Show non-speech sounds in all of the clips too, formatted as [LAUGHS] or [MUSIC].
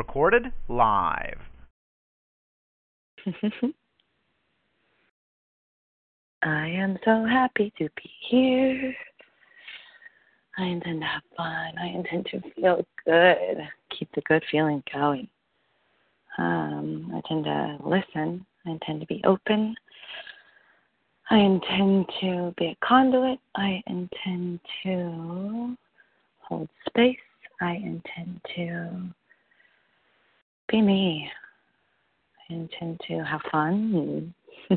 Recorded live. [LAUGHS] I am so happy to be here. I intend to have fun. I intend to feel good. Keep the good feeling going. Um, I tend to listen. I intend to be open. I intend to be a conduit. I intend to hold space. I intend to be me. I intend to have fun. [LAUGHS]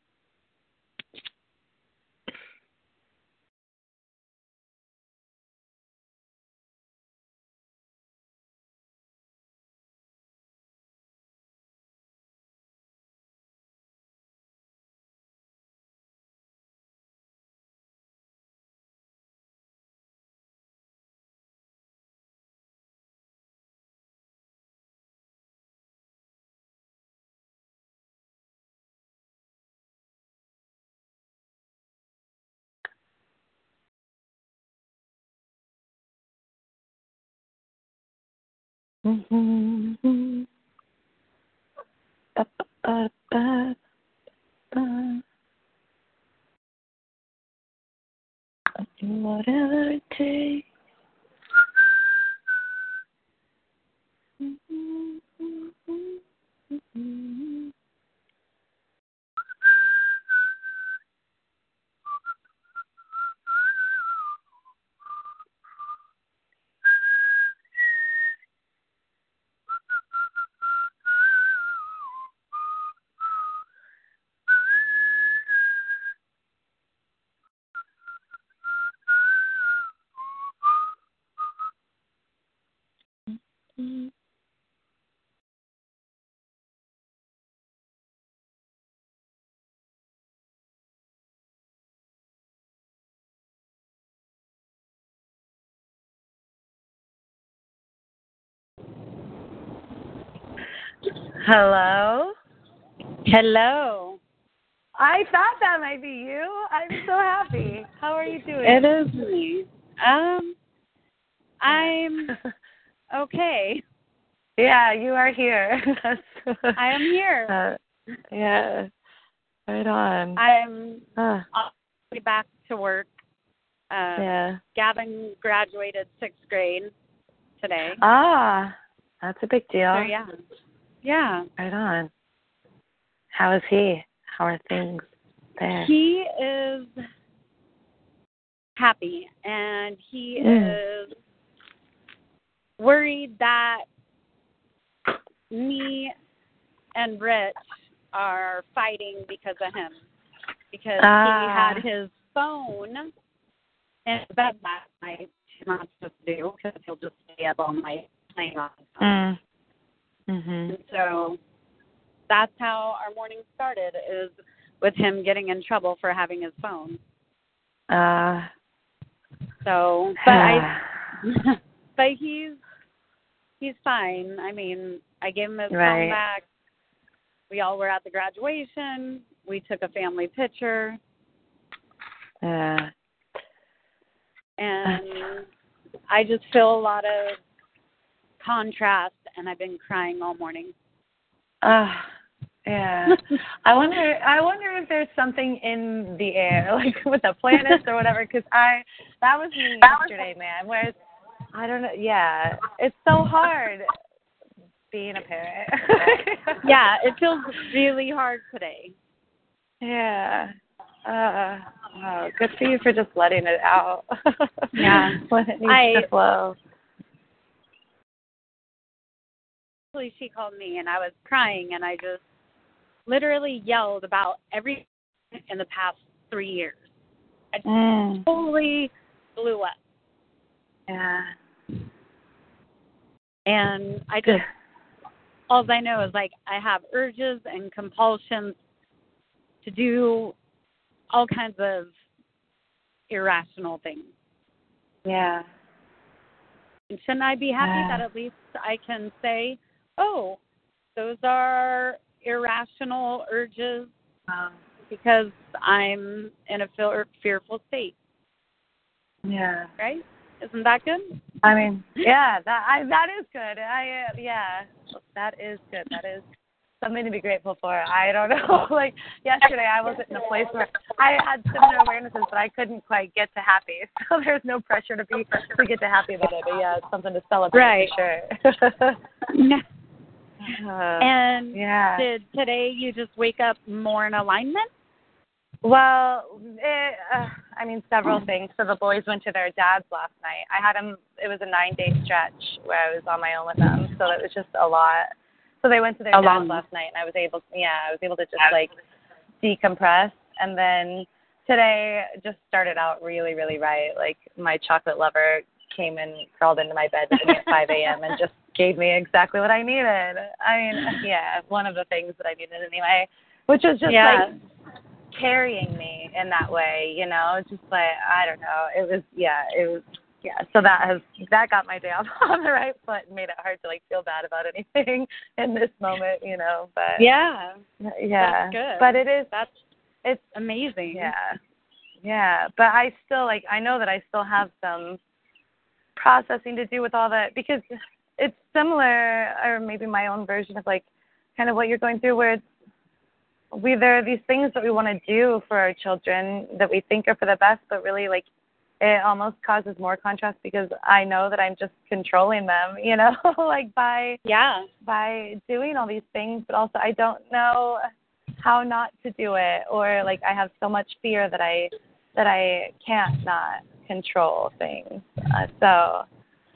Mhm. Ba, ba, ba, ba. I'll do whatever it takes. Hello? Hello. I thought that might be you. I'm so happy. How are you doing? It is me. Um, I'm [LAUGHS] okay. Yeah, you are here. I am here. [LAUGHS] Uh, yeah. Right on. I'm Ah, back to work. Uh, yeah. Gavin graduated sixth grade today. Ah, that's a big deal. So yeah, yeah. Right on. How is he? How are things there? He is happy, and he Mm. is worried that me and Rich are fighting because of him. Because Ah. he had his phone in bed last night. He's not supposed to do because he'll just stay up all night playing on his phone. Mm. Mm-hmm. So that's how our morning started is with him getting in trouble for having his phone. Uh so [SIGHS] but I [LAUGHS] but he's he's fine. I mean, I gave him his right. phone back. We all were at the graduation. We took a family picture. Uh and I just feel a lot of contrast, and I've been crying all morning. Uh, yeah. [LAUGHS] I wonder. I wonder if there's something in the air, [LAUGHS] like with the planets or whatever. Because I, that was me yesterday, man. Whereas, I don't know. Yeah, it's so hard being a parent. [LAUGHS] yeah, it feels really hard today. Yeah. Uh, oh, good for you for just letting it out. Yeah. when it needs I- to flow. Actually, she called me, and I was crying, and I just literally yelled about everything in the past three years. I mm. Totally blew up, Yeah. and I just all I know is like I have urges and compulsions to do all kinds of irrational things. Yeah. And shouldn't I be happy Yeah. that at least I can say, "Oh, those are irrational urges Um, because I'm in a fear- fearful state." yeah. Right? Isn't that good? I mean, [LAUGHS] yeah, that I that is good. I uh, yeah, that is good. That is something to be grateful for. I don't [LAUGHS] know. like yesterday, I wasn't in a place where I had similar awarenesses, but I couldn't quite get to happy. [LAUGHS] So there's no pressure to be to get to happy about it. But yeah, it's something to celebrate Right. for sure. Uh, and yeah. did today you just wake up more in alignment? Well, it, uh, I mean, several things. So the boys went to their dad's last night. I had them. It was a nine-day stretch where I was on my own with them, so it was just a lot. So they went to their dad's last night, and I was able. Yeah, I was able to just like decompress, and then today just started out really, really right. Like my chocolate lover came and crawled into my bed with me at 5 a.m. and just gave me exactly what I needed. I mean, [SIGHS] yeah, one of the things that I needed anyway, which was just Yeah. like carrying me in that way, you know, just like I don't know. It was yeah, it was yeah. So that has that got my day [LAUGHS] off on the right foot and made it hard to like feel bad about anything [LAUGHS] in this moment, you know. But Yeah, yeah, That's good. but it is that's it's amazing. yeah, yeah. But I still like I know that I still have some processing to do with all that because it's similar, or maybe my own version of like kind of what you're going through, where it's we there are these things that we want to do for our children that we think are for the best, but really like it almost causes more contrast because I know that I'm just controlling them, [LAUGHS] you know, like by Yeah. by doing all these things, but also I don't know how not to do it, or like I have so much fear that I that I can't not control things. Uh, so,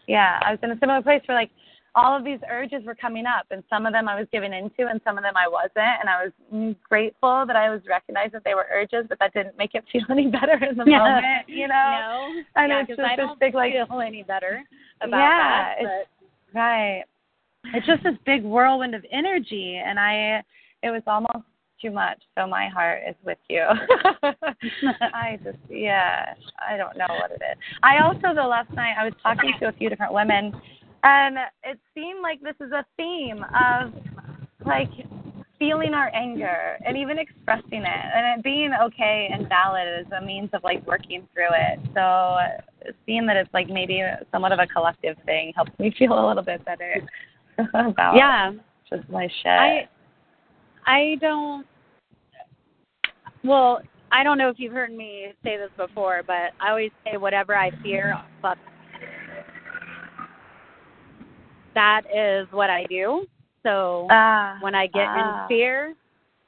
yeah, I was in a similar place where like all of these urges were coming up, and some of them I was giving into, and some of them I wasn't, and I was grateful that I was recognized that they were urges, but that didn't make it [LAUGHS] feel any better in the Yeah. moment, you know. No. I know yeah, it's just I this don't big, like- feel any better about Yeah, that. it's- Right. It's just this big whirlwind of energy and I it was almost too much. So my heart is with you. [LAUGHS] I just yeah, I don't know what it is. I also though last night I was talking to a few different women and it seemed like this is a theme of like feeling our anger and even expressing it and it being okay and valid is a means of like working through it. So seeing that it's like maybe somewhat of a collective thing helps me [LAUGHS] feel a little bit better [LAUGHS] about yeah. just my shit. I I don't well, I don't know if you've heard me say this before, but I always say whatever I fear, fuck that is what I do. So Ah, when I get ah, in fear,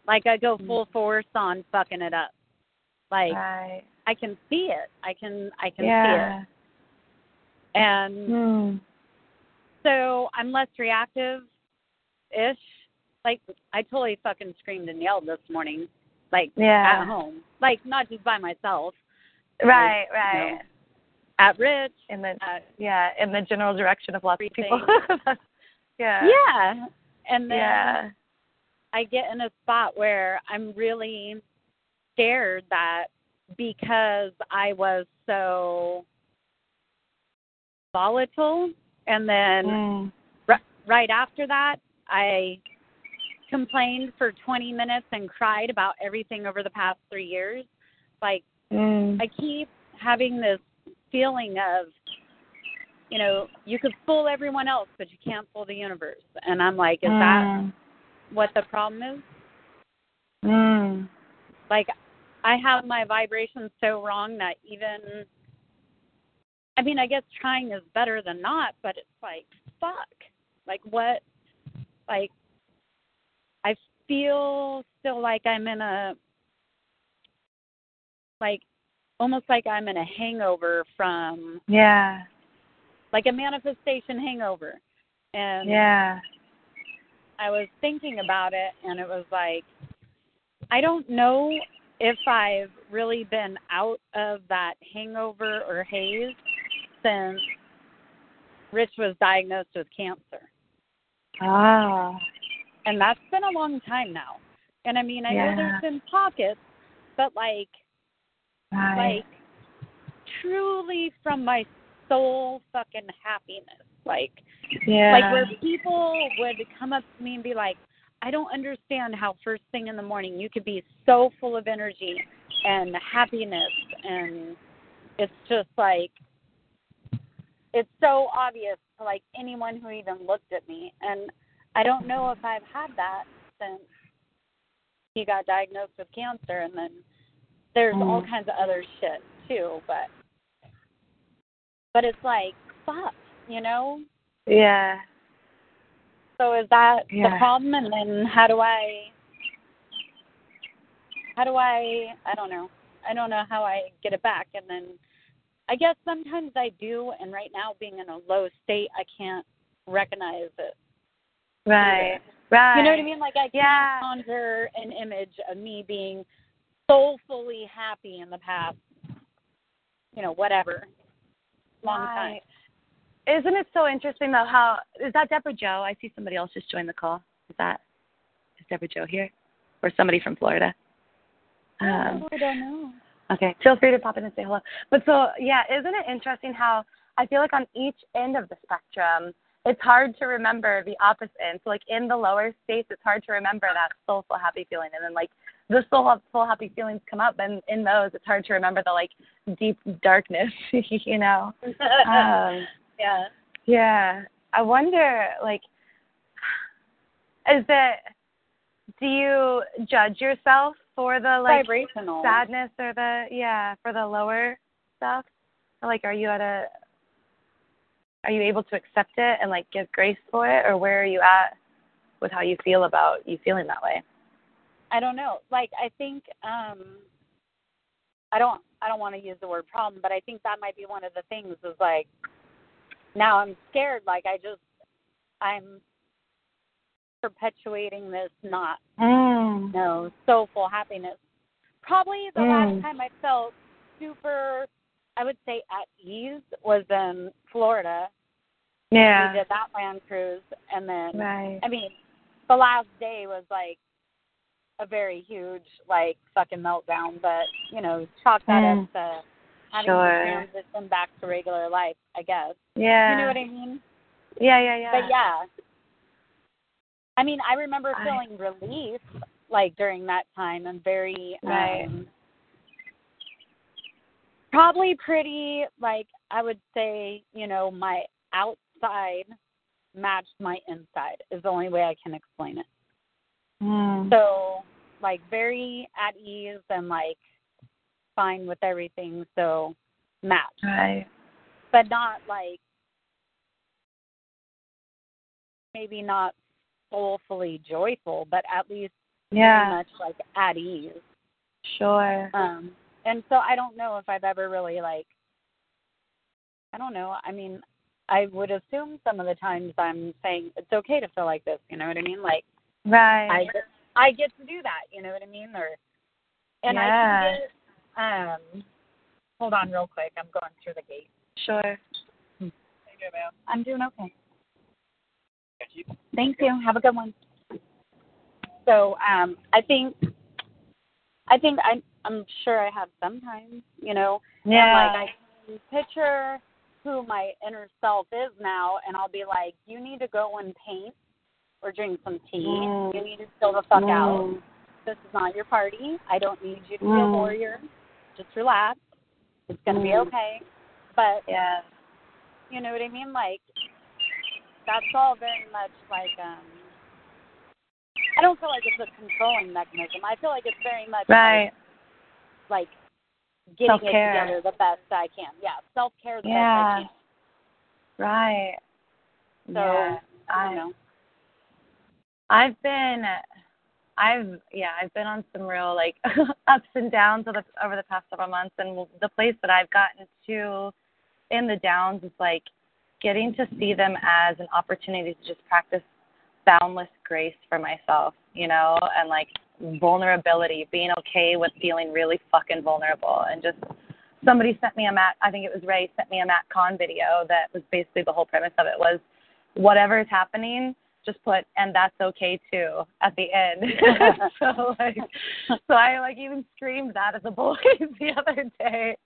like I go full force on fucking it up. Like right. I can see it. I can I can yeah. see it. And Hmm. so I'm less reactive ish. Like I totally fucking screamed and yelled this morning. Like Yeah. at home. Like not just by myself. Right, you right. know, At Rich. In the At, yeah, in the general direction of lots of people. [LAUGHS] yeah. yeah. And then Yeah. I get in a spot where I'm really scared that because I was so volatile and then Mm. r- right after that I complained for 20 minutes and cried about everything over the past 3 years like Mm. I keep having this feeling of you know, you could fool everyone else, but you can't fool the universe. And I'm like, is that Mm. what the problem is? Mm. Like, I have my vibrations so wrong that even, I mean, I guess trying is better than not, but it's like, fuck. Like, what? Like, feel still like I'm in a, like, almost like I'm in a hangover from, Yeah. like a manifestation hangover. And Yeah. I was thinking about it and it was like I don't know if I've really been out of that hangover or haze since Rich was diagnosed with cancer. Oh. And that's been a long time now. And I mean, I Yeah. know there's been pockets, but like Right. like truly from my soul fucking happiness. Like yeah. like where people would come up to me and be like i don't understand how first thing in the morning you could be so full of energy and happiness and it's just like it's so obvious to like anyone who even looked at me and i don't know if i've had that since he got diagnosed with cancer and then there's all Mm. kinds of other shit too but but it's like fuck you know yeah. So is that the problem? And then how do I? How do I? I don't know. I don't know how I get it back. And then I guess sometimes I do. And right now, being in a low state, I can't recognize it. Right. Right. [LAUGHS] You know what I mean? Like I can't Yeah. conjure an image of me being soulfully happy in the past. You know, whatever. Long time. Isn't it so interesting though how is that Deborah Joe? I see somebody else just joined the call. Is that is Deborah Joe here? Or somebody from Florida? Um I don't know. Okay, feel free to pop in and say hello. But so, yeah, isn't it interesting how I feel like on each end of the spectrum, it's hard to remember the opposite end. So, like in the lower states, it's hard to remember that soulful, happy feeling. And then, like, the soulful, happy feelings come up, and in those, it's hard to remember the, like, deep darkness, [LAUGHS] you know? Um, [LAUGHS] yeah. yeah. I wonder, like, is it, do you judge yourself for the, like, Vibrational. sadness or the yeah for the lower stuff like are you at a are you able to accept it and like give grace for it or where are you at with how you feel about you feeling that way I don't know. Like I think um I don't I don't want to use the word problem, but I think that might be one of the things is like now I'm scared like I just I'm perpetuating this not mm. no soulful happiness. Probably the Mm. last time I felt super I would say at ease was in Florida. Yeah We did that land cruise and then right I mean, the last day was like a very huge, like fucking meltdown. But you know, chalk that Mm. up to having Sure. to transition back to regular life. I guess. yeah You know what I mean? yeah yeah yeah But yeah. I mean, I remember I- feeling relief like during that time and very Right. um probably pretty like I would say, you know, my outside matched my inside is the only way I can explain it. mm. So, like, very at ease and like fine with everything. So, match, right but not like maybe not soulfully joyful, but at least yeah much like at ease. sure Um, and so I don't know if I've ever really like. I don't know. I mean, I would assume some of the times I'm saying it's okay to feel like this. You know what I mean? Like. right I get, I get to do that. You know what I mean? Or and Yeah. I can get. Um, hold on, real quick. I'm going through the gate. sure I'm doing okay. Thank you. Thank you. Have a good one. So um, I think, I think I, I'm sure I have sometimes. You know, yeah and like I can picture who my inner self is now, and I'll be like, you need to go and paint or drink some tea. Mm. You need to chill the fuck out. Mm. This is not your party. I don't need you to be a Mm. warrior. Just relax. It's gonna be Mm. okay. But yeah You know what I mean? Like that's all very much like um I don't feel like it's a controlling mechanism. I feel like it's very much Right. like, like getting it Self-care. together the best I can. Yeah, self care the Yeah. best Right. I can. So yeah. I I know. I've been I've yeah, I've been on some real like [LAUGHS] ups and downs over the, over the past several months and the place that I've gotten to in the downs is like getting to see them as an opportunity to just practice boundless grace for myself, you know, and like vulnerability, being okay with feeling really fucking vulnerable and just somebody sent me a Matt I think it was Ray sent me a Matt Kahn video that was basically the whole premise of it was whatever is happening, just put and that's okay too at the end. [LAUGHS] so like so I like even screamed that at the boys [LAUGHS] the other day.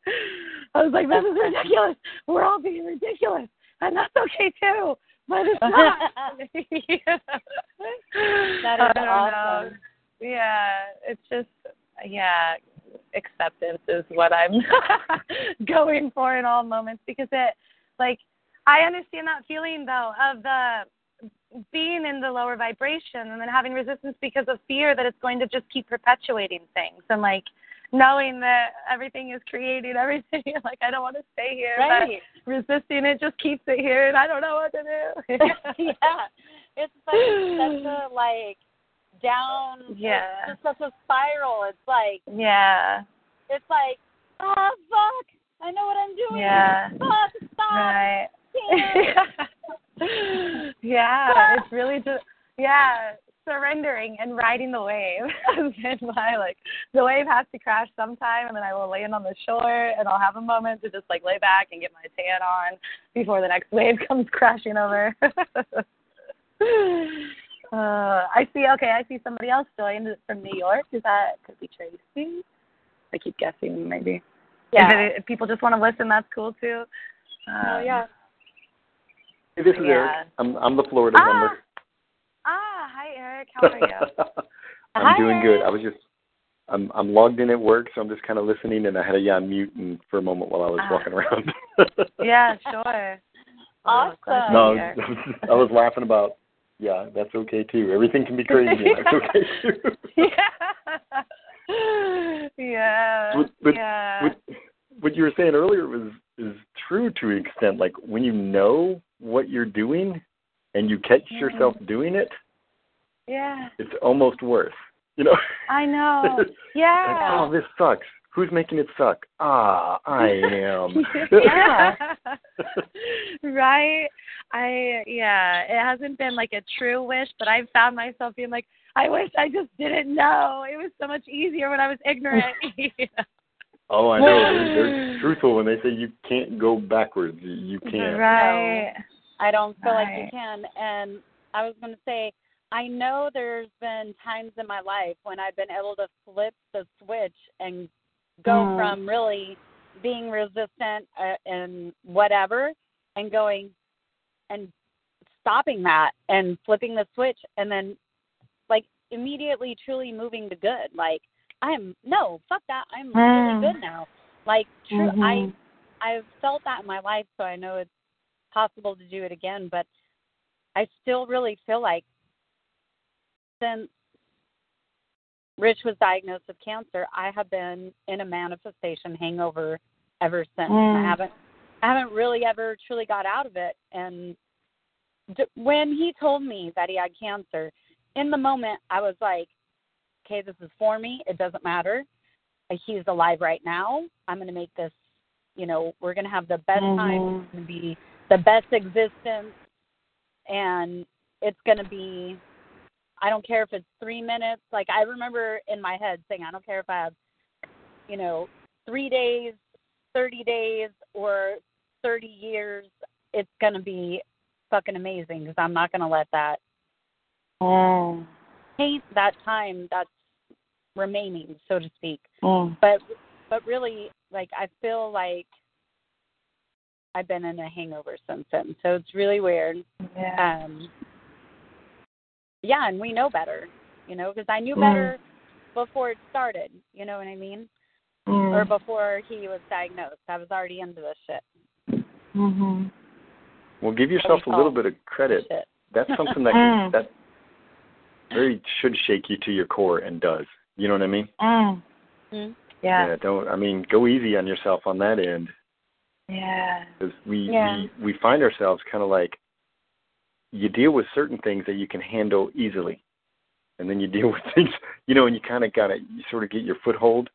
I was like, This is ridiculous. We're all being ridiculous and that's okay too. It's [LAUGHS] not That I is don't know. awesome. Yeah, it's just yeah, acceptance is what I'm [LAUGHS] going for in all moments because it like I understand that feeling though of the being in the lower vibration and then having resistance because of fear that it's going to just keep perpetuating things and like knowing that everything is creating everything [LAUGHS] like I don't want to stay here Right. but resisting it just keeps it here and I don't know what to do. [LAUGHS] yeah. It's like such a like down [LAUGHS] Yeah. it's just such a spiral. It's like yeah. it's like, oh fuck, I know what I'm doing. Yeah. Fuck, stop. Right. Damn. yeah, it's really just yeah, surrendering and riding the wave [LAUGHS] has been my like the wave has to crash sometime and then I will land on the shore and I'll have a moment to just like lay back and get my tan on before the next [LAUGHS] wave comes crashing over. [LAUGHS] uh I see okay, I see somebody else joined from New York. Is that could be Tracy? I keep guessing maybe. Yeah. If, it, if people just want to listen, that's cool too. Um, Oh yeah. Hey, this is Yeah. Eric. I'm I'm the Florida Ah, number. Ah, hi Eric, how are you? [LAUGHS] I'm Hi, doing good. I was just I'm I'm logged in at work, so I'm just kind of listening, and I had you on mute and for a moment while I was Ah. walking around. [LAUGHS] yeah, [LAUGHS] sure. To no, I was, I was laughing about. Yeah, that's okay too. Everything can be crazy. and That's okay too. yeah. Yeah. But- but- yeah. what, what you were saying earlier was is true to an extent. Like when you know what you're doing and you catch Mm. yourself doing it, yeah. it's almost worse. You know. I know. [LAUGHS] Like, Yeah. oh, this sucks. Who's making it suck? Ah, I am. [LAUGHS] yeah. [LAUGHS] right. I yeah. It hasn't been like a true wish, but I've found myself being like, I wish I just didn't know. It was so much easier when I was ignorant. Oh, I know. They're, they're [SIGHS] truthful when they say you can't go backwards. You can't. Right. I don't feel like you can. And I was going to say, I know there's been times in my life when I've been able to flip the switch and go Mm. from really being resistant uh, and whatever and going and stopping that and flipping the switch and then like immediately truly moving to good. Like, I'm no, fuck that. I'm Mm. really good now. Like, true, Mhm. I I've felt that in my life, so I know it's possible to do it again. But I still really feel like since Rich was diagnosed with cancer, I have been in a manifestation hangover ever since. Mm. I haven't I haven't really ever truly got out of it. And d- when he told me that he had cancer, in the moment I was like, okay, this is for me. It doesn't matter. He's alive right now. I'm going to make this, you know, we're going to have the best time. Mhm. It's going to be the best existence. And it's going to be, I don't care if it's three minutes. Like, I remember in my head saying, I don't care if I have, you know, three days, 30 days, or 30 years. It's going to be fucking amazing because I'm not going to let that Mm. paint that time that's remaining, so to speak. Mm. But but really, like I feel like I've been in a hangover since then, so it's really weird. Yeah. Um, yeah, and we know better, you know, because I knew Mm. better before it started. You know what I mean? Or Mm. before he was diagnosed, I was already into this shit. Mhm. Well, give yourself a little bit of credit. Shit. That's [LAUGHS] something that Mm. that very should shake you to your core and does. You know what I mean? Mm. Mm. Yeah. Don't. I mean, go easy on yourself on that end. Yeah. because we, Yeah. we we find ourselves kind of like you deal with certain things that you can handle easily, and then you deal [LAUGHS] with things you know, and you kind of got to you sort of get your foothold,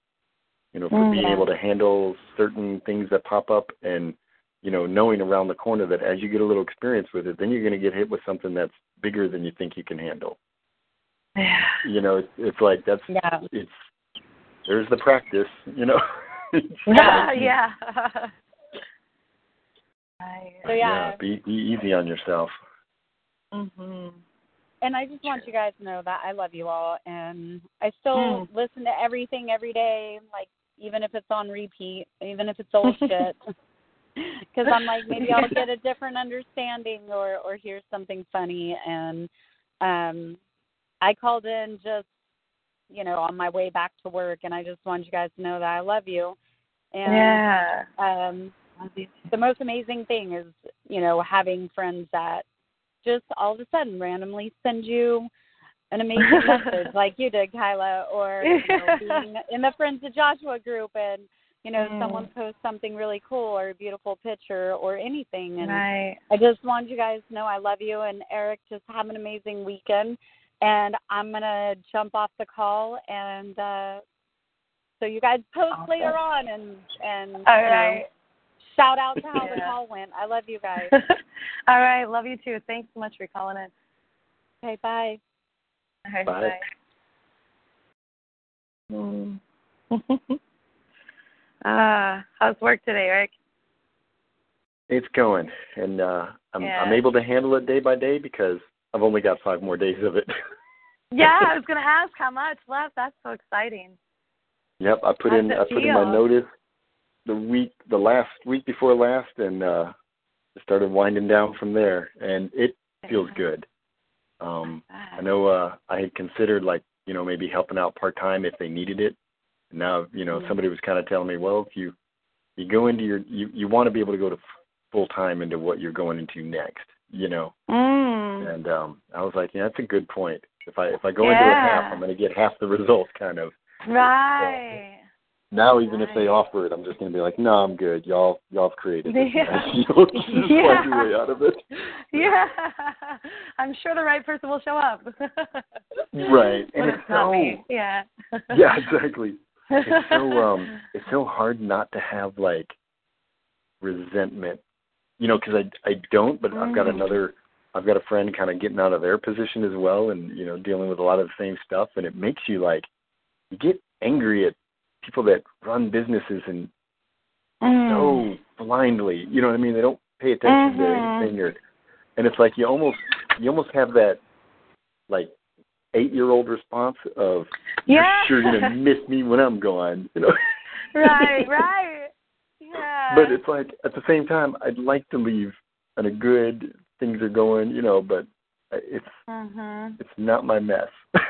you know, for Mm, being able to handle certain things that pop up, and you know, knowing around the corner that as you get a little experience with it, then you're going to get hit with something that's bigger than you think you can handle. Yeah. You know, it's, it's like that's Yeah. it's there's the practice, you know. [LAUGHS] [LAUGHS] Yeah. yeah. I, So yeah, be be easy on yourself. mhm. and I just want you guys to know that I love you all, and I still Mm. listen to everything every day, like even if it's on repeat, even if it's old [LAUGHS] shit. Because I'm like, maybe I'll get a [LAUGHS] different understanding or or hear something funny. And um, I called in just, you know, on my way back to work, and I just want you guys to know that I love you. And yeah. um, Love you. The most amazing thing is, you know, having friends that just all of a sudden randomly send you an amazing [LAUGHS] message like you did, Kyla, or you know, [LAUGHS] being in the Friends of Joshua group and you know Mm. someone posts something really cool or a beautiful picture or anything. And Right. I just want you guys to know I love you. And Eric, just have an amazing weekend. And I'm gonna jump off the call and uh so you guys post Awesome. later on and and All you know, right. Shout out to how the Yeah. call went. I love you guys. [LAUGHS] All right. Love you too. Thanks so much for calling in. Okay, bye. All right. Bye. Bye. Mm. [LAUGHS] uh, how's work today, Eric? It's going, and uh, I'm Yeah. I'm able to handle it day by day because I've only got five more days of it. [LAUGHS] Yeah, I was gonna ask how much left. That's so exciting. yep, I put How's in I put in my notice the week the last week before last, and uh, started winding down from there, and it feels good. Um, I know uh, I had considered like you know maybe helping out part time if they needed it. And now you know Mhm. somebody was kind of telling me, well, if you you go into your you you want to be able to go to full time into what you're going into next, you know. Mm. And um I was like, yeah, that's a good point. If I if I go into it half, I'm going to get half the [LAUGHS] results kind of. Right. Now even if they offer it, I'm just going to be like, no, I'm good. Y'all y'all have created this. Yeah. [LAUGHS] You'll just [LAUGHS] find your way out of it. [LAUGHS] Yeah. I'm sure the right person will show up. Right. And it's it's so me. Yeah. yeah, exactly. It's so um it's so hard not to have like resentment. You know, because I I don't, but I've got Mm. another I've got a friend kind of getting out of their position as well, and you know, dealing with a lot of the same stuff, and it makes you like you get angry at people that run businesses and Mm. so blindly. You know what I mean? They don't pay attention Mhm. to anything, or and it's like you almost you almost have that like eight year old response of Yeah. you're sure gonna [LAUGHS] miss me when I'm gone. You know. right, [LAUGHS] right. Yeah. But it's like at the same time, I'd like to leave on a good things are going, you know, but it's Mhm. it's not my mess. [LAUGHS]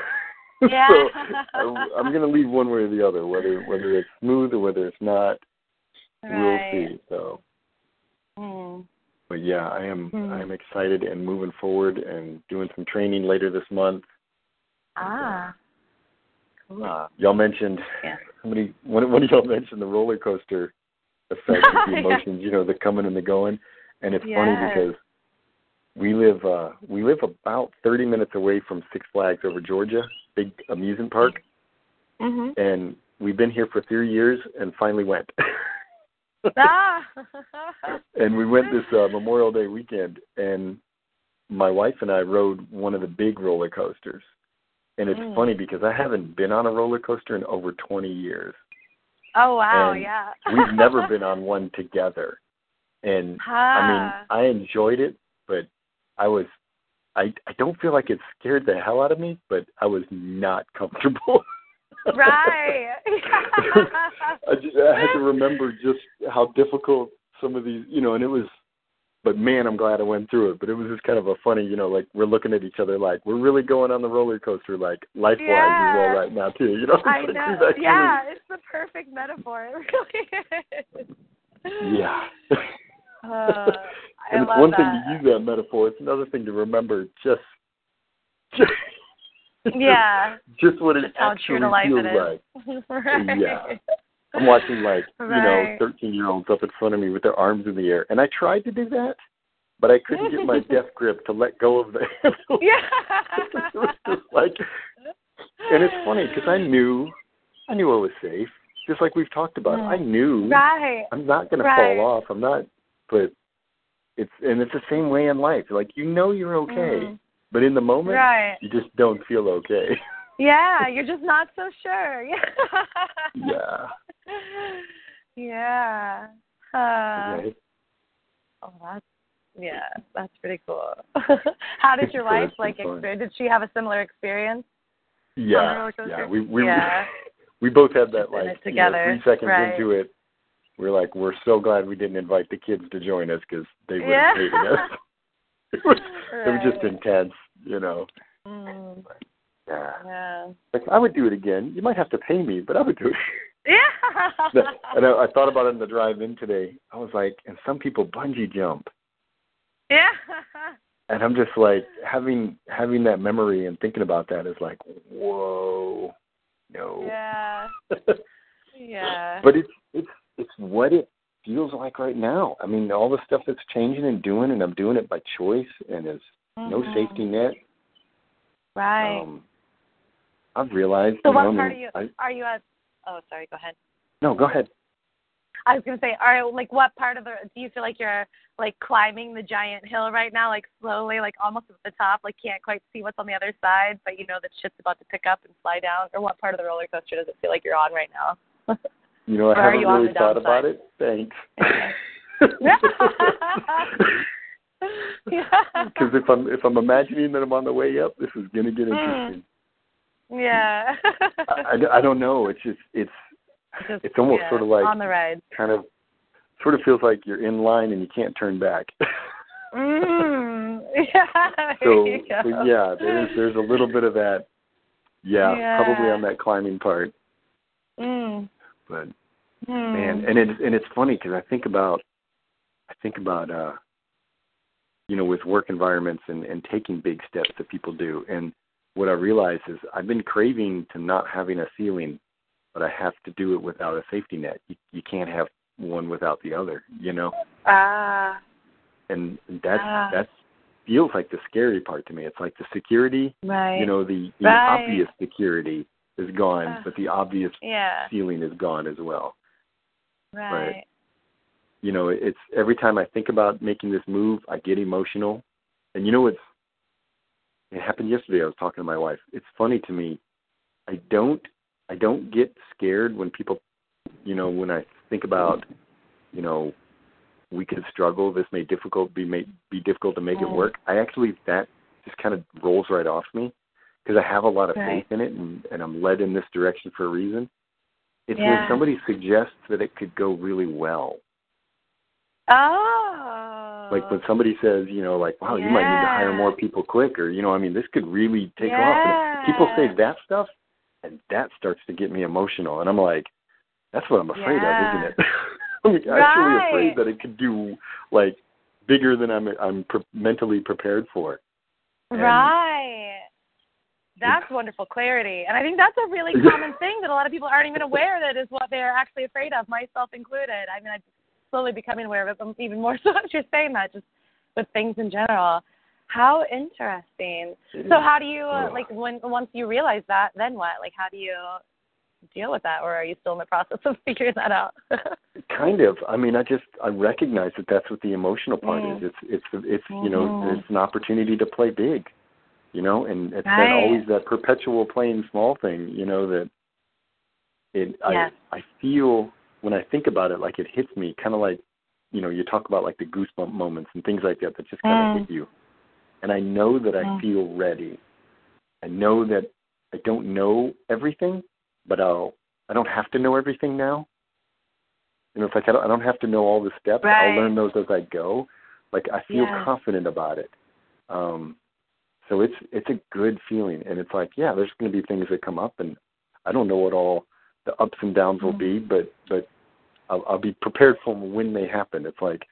[LAUGHS] Yeah. so I'm gonna leave one way or the other, whether whether it's smooth or whether it's not. We'll see. So, Mm. but yeah, I am Hmm. I am excited and moving forward and doing some training later this month. Ah. Cool. Uh, y'all mentioned Yeah. somebody one one of y'all mentioned the roller coaster effect [LAUGHS] with the Yeah. emotions, you know, the coming and the going. And it's funny because we live uh we live about thirty minutes away from Six Flags over Georgia, big amusement park, Mhm. and we've been here for three years and finally went. [LAUGHS] Ah. and we went this uh, Memorial Day weekend, and my wife and I rode one of the big roller coasters. And it's Mm. funny because I haven't been on a roller coaster in over 20 years. Oh wow, And yeah. We've never been on one together. And I mean, [LAUGHS] Ah. I enjoyed it, but I was I I don't feel like it scared the hell out of me, but I was not [LAUGHS] comfortable. right. [LAUGHS] [LAUGHS] I just I had to remember just how difficult some of these, you know, and it was but man, I'm glad I went through it. But it was just kind of a funny, you know, like we're looking at each other like we're really going on the roller coaster, like life wise Yeah. as well right now too. You know, It's I like know. Yeah, it's the perfect metaphor. It really is. Yeah. Uh, [LAUGHS] and it's one that. thing to use that metaphor. It's another thing to remember just, just Yeah. [LAUGHS] just what it Just actually true to life feels like. [LAUGHS] right. Yeah. I'm watching like you know 13 year olds up in front of me with their arms in the air, and I tried to do that, but I couldn't get my death grip to let go of the handle. Yeah. it was just like, and it's funny because I knew, I knew I was safe. Just like we've talked about, I knew Right. I'm not going Right. to fall off. I'm not, but it's and it's the same way in life. Like you know you're okay, Mhm. but in the moment Right. you just don't feel okay. [LAUGHS] Yeah, you're just not so sure. [LAUGHS] Yeah. yeah. Yeah. Uh, Okay. Oh, that's yeah, that's pretty cool. [LAUGHS] How did your wife like? Experience? Did she have a similar experience? Yeah, yeah. We we Yeah. we both had that like you know, three seconds Right. into it. We're like, we're so glad we didn't invite the kids to join us because they would have hated us. [LAUGHS] it was it was just intense, you know. Mm, Yeah. yeah. Like I would do it again. You might have to pay me, but I would do it. [LAUGHS] Yeah. [LAUGHS] and I, I thought about it in the drive-in today. I was like, and some people bungee jump, yeah. and I'm just like having having that memory and thinking about that is like, whoa, no. Yeah. Yeah. But it's it's it's what it feels like right now. I mean, all the stuff that's changing and doing, and I'm doing it by choice, and there's no Mhm. safety net. Right. Um, I've realized. so what know, I part mean, are you? I, Are you at? Oh, sorry. Go ahead. no, go ahead. I was gonna say, right, like what part of the? Do you feel like you're like climbing the giant hill right now, like slowly, like almost at the top, like can't quite see what's on the other side, but you know that shit's about to pick up and fly down? Or what part of the roller coaster does it feel like you're on right now? [LAUGHS] You know, I haven't really thought about it. Thanks. Because [LAUGHS] if I'm if I'm imagining that I'm on the way up, this is gonna get Mm. interesting. Yeah. I, I, I don't know. It's just it's Just, it's almost yeah, sort of like on the ride. kind of sort of feels like you're in line and you can't turn back. [LAUGHS] Mm. [LAUGHS] Yeah. so, so yeah, there's there's a little bit of that. Yeah, Yeah. probably on that climbing part, Mm. But Mm. man, and it's and it's funny because I think about I think about uh you know with work environments and and taking big steps that people do and what I realize is I've been craving to not having a ceiling but I have to do it without a safety net you you can't have one without the other you know Ah. and that's Ah. that's feels like the scary part to me it's like the security Right. you know the, the Right. obvious security is gone Ah. but the obvious Yeah. ceiling is gone as well Right. you know it's every time i think about making this move i get emotional and you know it's it happened yesterday i was talking to my wife it's funny to me i don't i don't get scared when people you know when i think about you know we could struggle this may difficult be made be difficult to make it Mm. work i actually that just kind of rolls right off me because i have a lot of Right. faith in it and, and i'm led in this direction for a reason it's when somebody suggests that it could go really well Oh. like when oh. somebody says, you know, like, wow, you might need to hire more people quick, or you know, I mean, this could really take off. And people say that stuff, and that starts to get me emotional, and I'm like, that's what I'm afraid Yeah. of, isn't it? [LAUGHS] I'm actually Right. afraid that it could do like bigger than I'm I'm pre- mentally prepared for. And- Right. That's wonderful clarity. And I think that's a really [LAUGHS] common thing that a lot of people aren't even aware that is what they're actually afraid of, myself included. I mean, I'm slowly becoming aware of it, but even more [LAUGHS] so as you're saying that, just with things in general. How interesting. So how do you uh, like when once you realize that, then what? Like how do you deal with that or are you still in the process of [LAUGHS] figuring that out? Kind of. I mean, I just I recognize that that's what the emotional part Mm. is. It's it's it's you know Mhm. it's an opportunity to play big, you know, and it's that always that perpetual playing small thing, you know that it Yes. I I feel when I think about it like it hits me kind of like you know you talk about like the goosebump moments and things like that that just kind of Mm. hit you, and I know that I Mm. feel ready. I know that I don't know everything, but I'll I don't have to know everything now. You know, it's like I don't, I don't have to know all the steps. Right. I'll learn those as I go. Like I feel Yeah. confident about it. Um, so it's it's a good feeling, and it's like yeah, there's going to be things that come up, and I don't know what all the ups and downs will be, Mm-hmm. but but I'll, I'll be prepared for them when they happen. It's like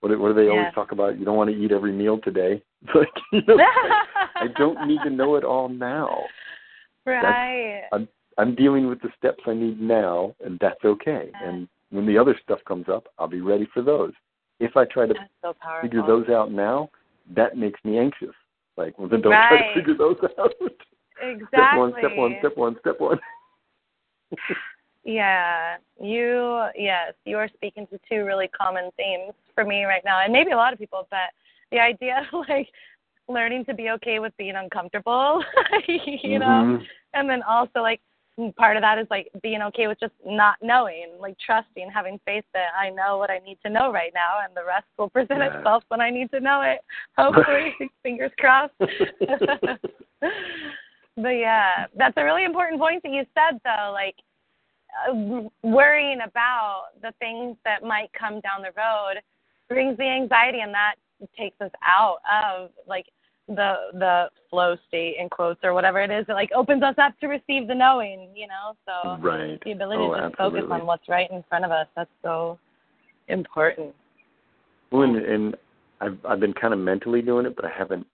What what do they always talk about? You don't want to eat every meal today. It's [LAUGHS] like, you know, I don't need to know it all now. [LAUGHS] right. I'm I'm dealing with the steps I need now, and that's okay. Yeah. And when the other stuff comes up, I'll be ready for those. If I try to so figure those out now, that makes me anxious. Like, well, then don't try to figure those [LAUGHS] out. Exactly. Step one, step one, step one, step one. Yeah, you yes, you are speaking to two really common themes for me right now, and maybe a lot of people. But the idea of like learning to be okay with being uncomfortable, [LAUGHS] you know, Mhm. and then also like part of that is like being okay with just not knowing, like trusting, having faith that I know what I need to know right now, and the rest will present Yeah. itself when I need to know it. Hopefully, [LAUGHS] fingers crossed. [LAUGHS] but yeah, that's a really important point that you said, though. Like uh, worrying about the things that might come down the road brings the anxiety, and that takes us out of like the the flow state in quotes or whatever it is. It like opens us up to receive the knowing, you know. So right. the ability oh, to just absolutely. focus on what's right in front of us. That's so important. Well, and, and I've I've been kind of mentally doing it, but I haven't.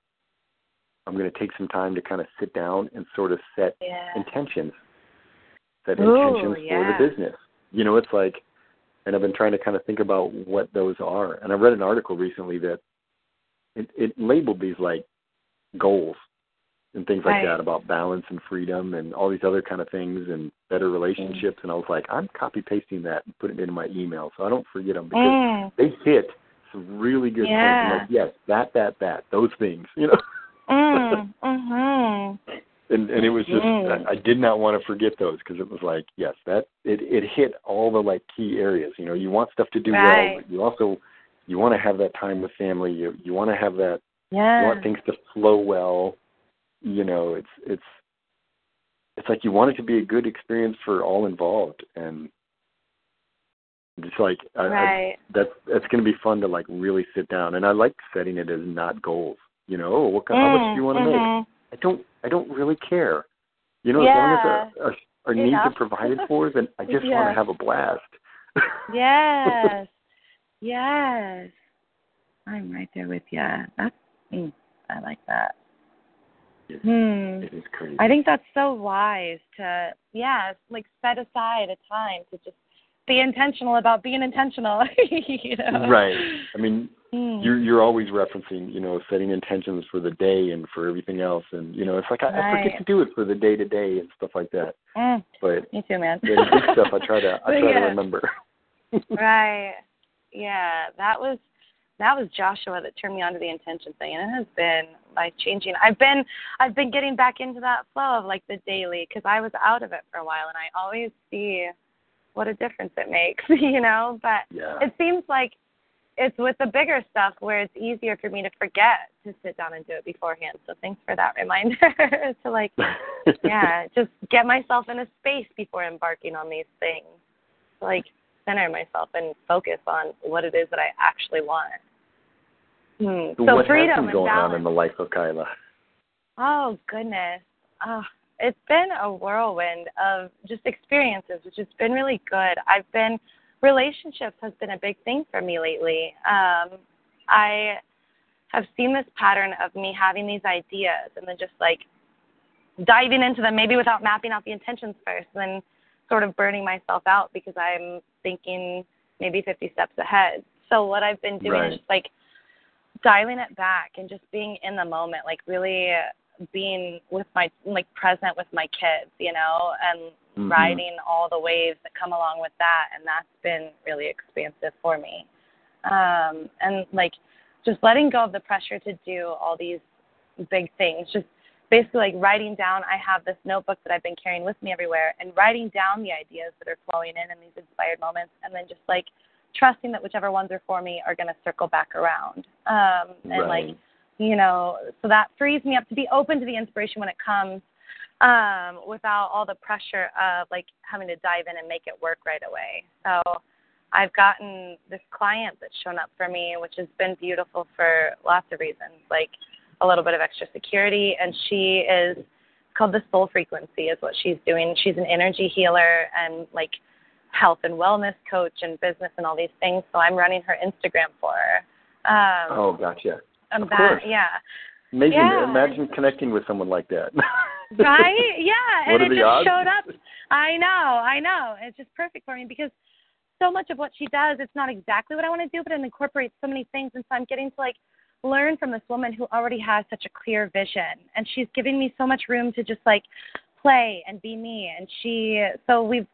I'm going to take some time to kind of sit down and sort of set Yeah. intentions. Set Ooh, intentions yeah. for the business. You know, it's like, and I've been trying to kind of think about what those are. And I read an article recently that it, it labeled these like goals and things like Right. that about balance and freedom and all these other kind of things and better relationships. And I was like, I'm copy pasting that and putting it into my email so I don't forget them because Mm. they hit some really good points. Yeah. I'm like, yes, that, that, that, those things, [LAUGHS] you know. Mm. Mhm. and and it was just Mm. I, I did not want to forget those because it was like yes that it it hit all the like key areas you know you want stuff to do Right. well but you also you want to have that time with family you you want to have that you Yeah. want things to flow well you know it's it's it's like you want it to be a good experience for all involved and just like I, I, that's that's going to be fun to like really sit down and I like setting it as not goals you know oh what kind, how much do you want to make Mhm. I don't I don't really care. You know, as long as our our, our needs are provided for, then I [LAUGHS] just want to have a blast. Yes. [LAUGHS] yes. I'm right there with you. That's mm, I like that. It- Hmm. it is crazy. I think that's so wise to yeah, like set aside a time to just be intentional about being intentional. [LAUGHS] you know? Right. I mean, Hmm. you're you're always referencing, you know, setting intentions for the day and for everything else, and you know, it's like I, I forget to do it for the day to day and stuff like that. Mm, But me too, man. big stuff, I try to I [LAUGHS] try yeah. to remember. [LAUGHS] right. Yeah, that was that was Joshua that turned me onto the intention thing, and it has been life changing. I've been I've been getting back into that flow of like the daily because I was out of it for a while, and I always see what a difference it makes, [LAUGHS] you know. But Yeah. it seems like it's with the bigger stuff where it's easier for me to forget to sit down and do it beforehand. So thanks for that [LAUGHS] reminder to like [LAUGHS] yeah, just get myself in a space before embarking on these things. Like center myself and focus on what it is that I actually want. Hmm. So So what freedom has been and going on in the life of Kyla? Oh goodness. Oh, it's been a whirlwind of just experiences, which has been really good. I've been relationships has been a big thing for me lately. Um, I have seen this pattern of me having these ideas and then just like diving into them, maybe without mapping out the intentions first, and then sort of burning myself out because I'm thinking maybe 50 steps ahead. So what I've been doing Right. is just like dialing it back and just being in the moment, like really being with my like present with my kids, you know, and Mhm. riding all the waves that come along with that, and that's been really expansive for me. Um, and like just letting go of the pressure to do all these big things, just basically like writing down. I have this notebook that I've been carrying with me everywhere, and writing down the ideas that are flowing in in these inspired moments, and then just like trusting that whichever ones are for me are going to circle back around. Um, and like you know, so that frees me up to be open to the inspiration when it comes, um, without all the pressure of like having to dive in and make it work right away. So I've gotten this client that's shown up for me, which has been beautiful for lots of reasons, like a little bit of extra security, and she is called the soul frequency is what she's doing. She's an energy healer and like health and wellness coach and business and all these things. So I'm running her Instagram for her. Um, oh, gotcha. of that, course. Yeah. Amazing. Yeah. Imagine connecting with someone like that. [LAUGHS] right? Yeah, What and are it the just odds? showed up. I know, I know. It's just perfect for me because so much of what she does, it's not exactly what I want to do, but it incorporates so many things, and so I'm getting to like learn from this woman who already has such a clear vision, and she's giving me so much room to just like play and be me, and she so we've.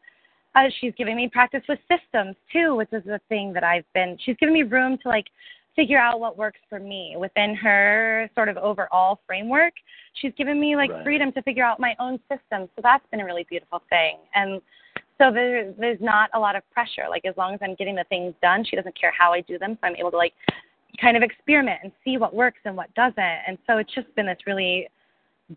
Uh, she's giving me practice with systems too, which is the thing that I've been. She's giving me room to like figure out what works for me within her sort of overall framework. She's given me like Right. freedom to figure out my own system. So that's been a really beautiful thing. And so there, there's not a lot of pressure. Like as long as I'm getting the things done, she doesn't care how I do them. So I'm able to like kind of experiment and see what works and what doesn't. And so it's just been this really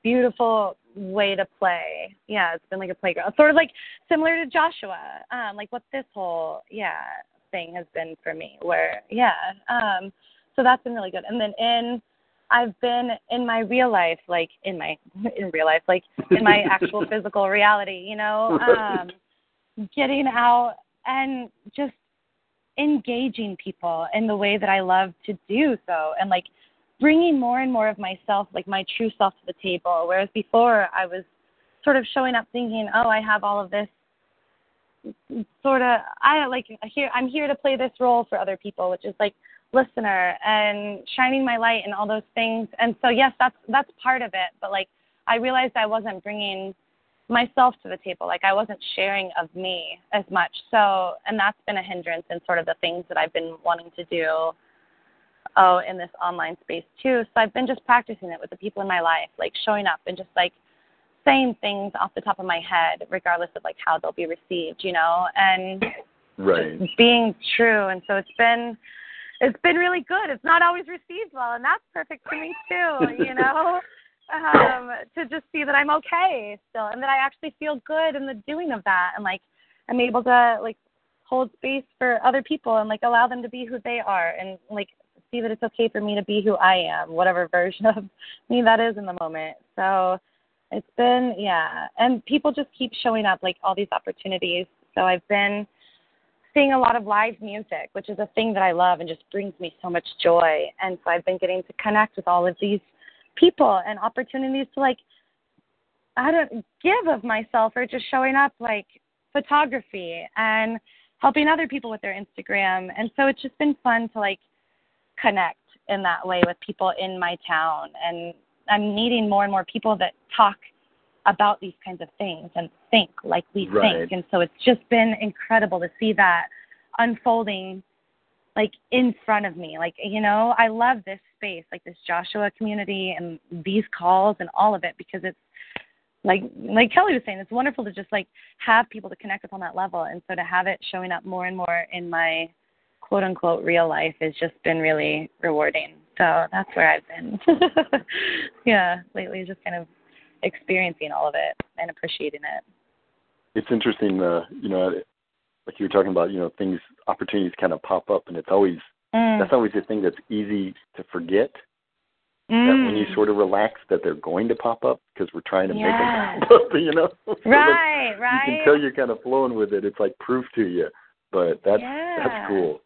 beautiful way to play. Yeah, it's been like a playground. Sort of like similar to Joshua. Um, like what this whole yeah thing has been for me. Where yeah, um, so that's been really good. And then in I've been in my real life, like in my [LAUGHS] in real life, like in my actual [LAUGHS] physical reality, you know, um, getting out and just engaging people in the way that I love to do so, and like bringing more and more of myself, like my true self, to the table. Whereas before, I was sort of showing up thinking, oh, I have all of this sort of I like here I'm here to play this role for other people, which is like listener and shining my light and all those things. And so yes, that's that's part of it, but like I realized I wasn't bringing myself to the table. Like I wasn't sharing of me as much. So, and that's been a hindrance in sort of the things that I've been wanting to do oh in this online space too. So I've been just practicing it with the people in my life, like showing up and just like saying things off the top of my head, regardless of like how they'll be received, you know, and right. just being true. And so it's been it's been really good. It's not always received well, and that's perfect for me too, you know. [LAUGHS] Um, to just see that I'm okay still, and that I actually feel good in the doing of that, and like I'm able to like hold space for other people and like allow them to be who they are, and like see that it's okay for me to be who I am, whatever version of me that is in the moment. So it's been yeah, and people just keep showing up like all these opportunities. So I've been seeing a lot of live music, which is a thing that I love and just brings me so much joy. And so I've been getting to connect with all of these people and opportunities to like I don't give of myself or just showing up like photography and helping other people with their Instagram. And so it's just been fun to like connect in that way with people in my town and I'm meeting more and more people that talk about these kinds of things and think like we Right. think. And so it's just been incredible to see that unfolding like in front of me. Like, you know, I love this space, like this Joshua community and these calls and all of it because it's like like Kelly was saying, it's wonderful to just like have people to connect with on that level. And so to have it showing up more and more in my quote unquote real life has just been really rewarding. So that's where I've been. [LAUGHS] yeah, lately just kind of experiencing all of it and appreciating it. It's interesting, uh, you know, like you were talking about, you know, things, opportunities kind of pop up, and it's always Mm. that's always the thing that's easy to forget. That Mm. when you sort of relax, that they're going to pop up because we're trying to make them [LAUGHS] pop up, you know. [LAUGHS] So that's- Right, You can tell you're kind of flowing with it. It's like proof to you, but that's Yeah. that's cool.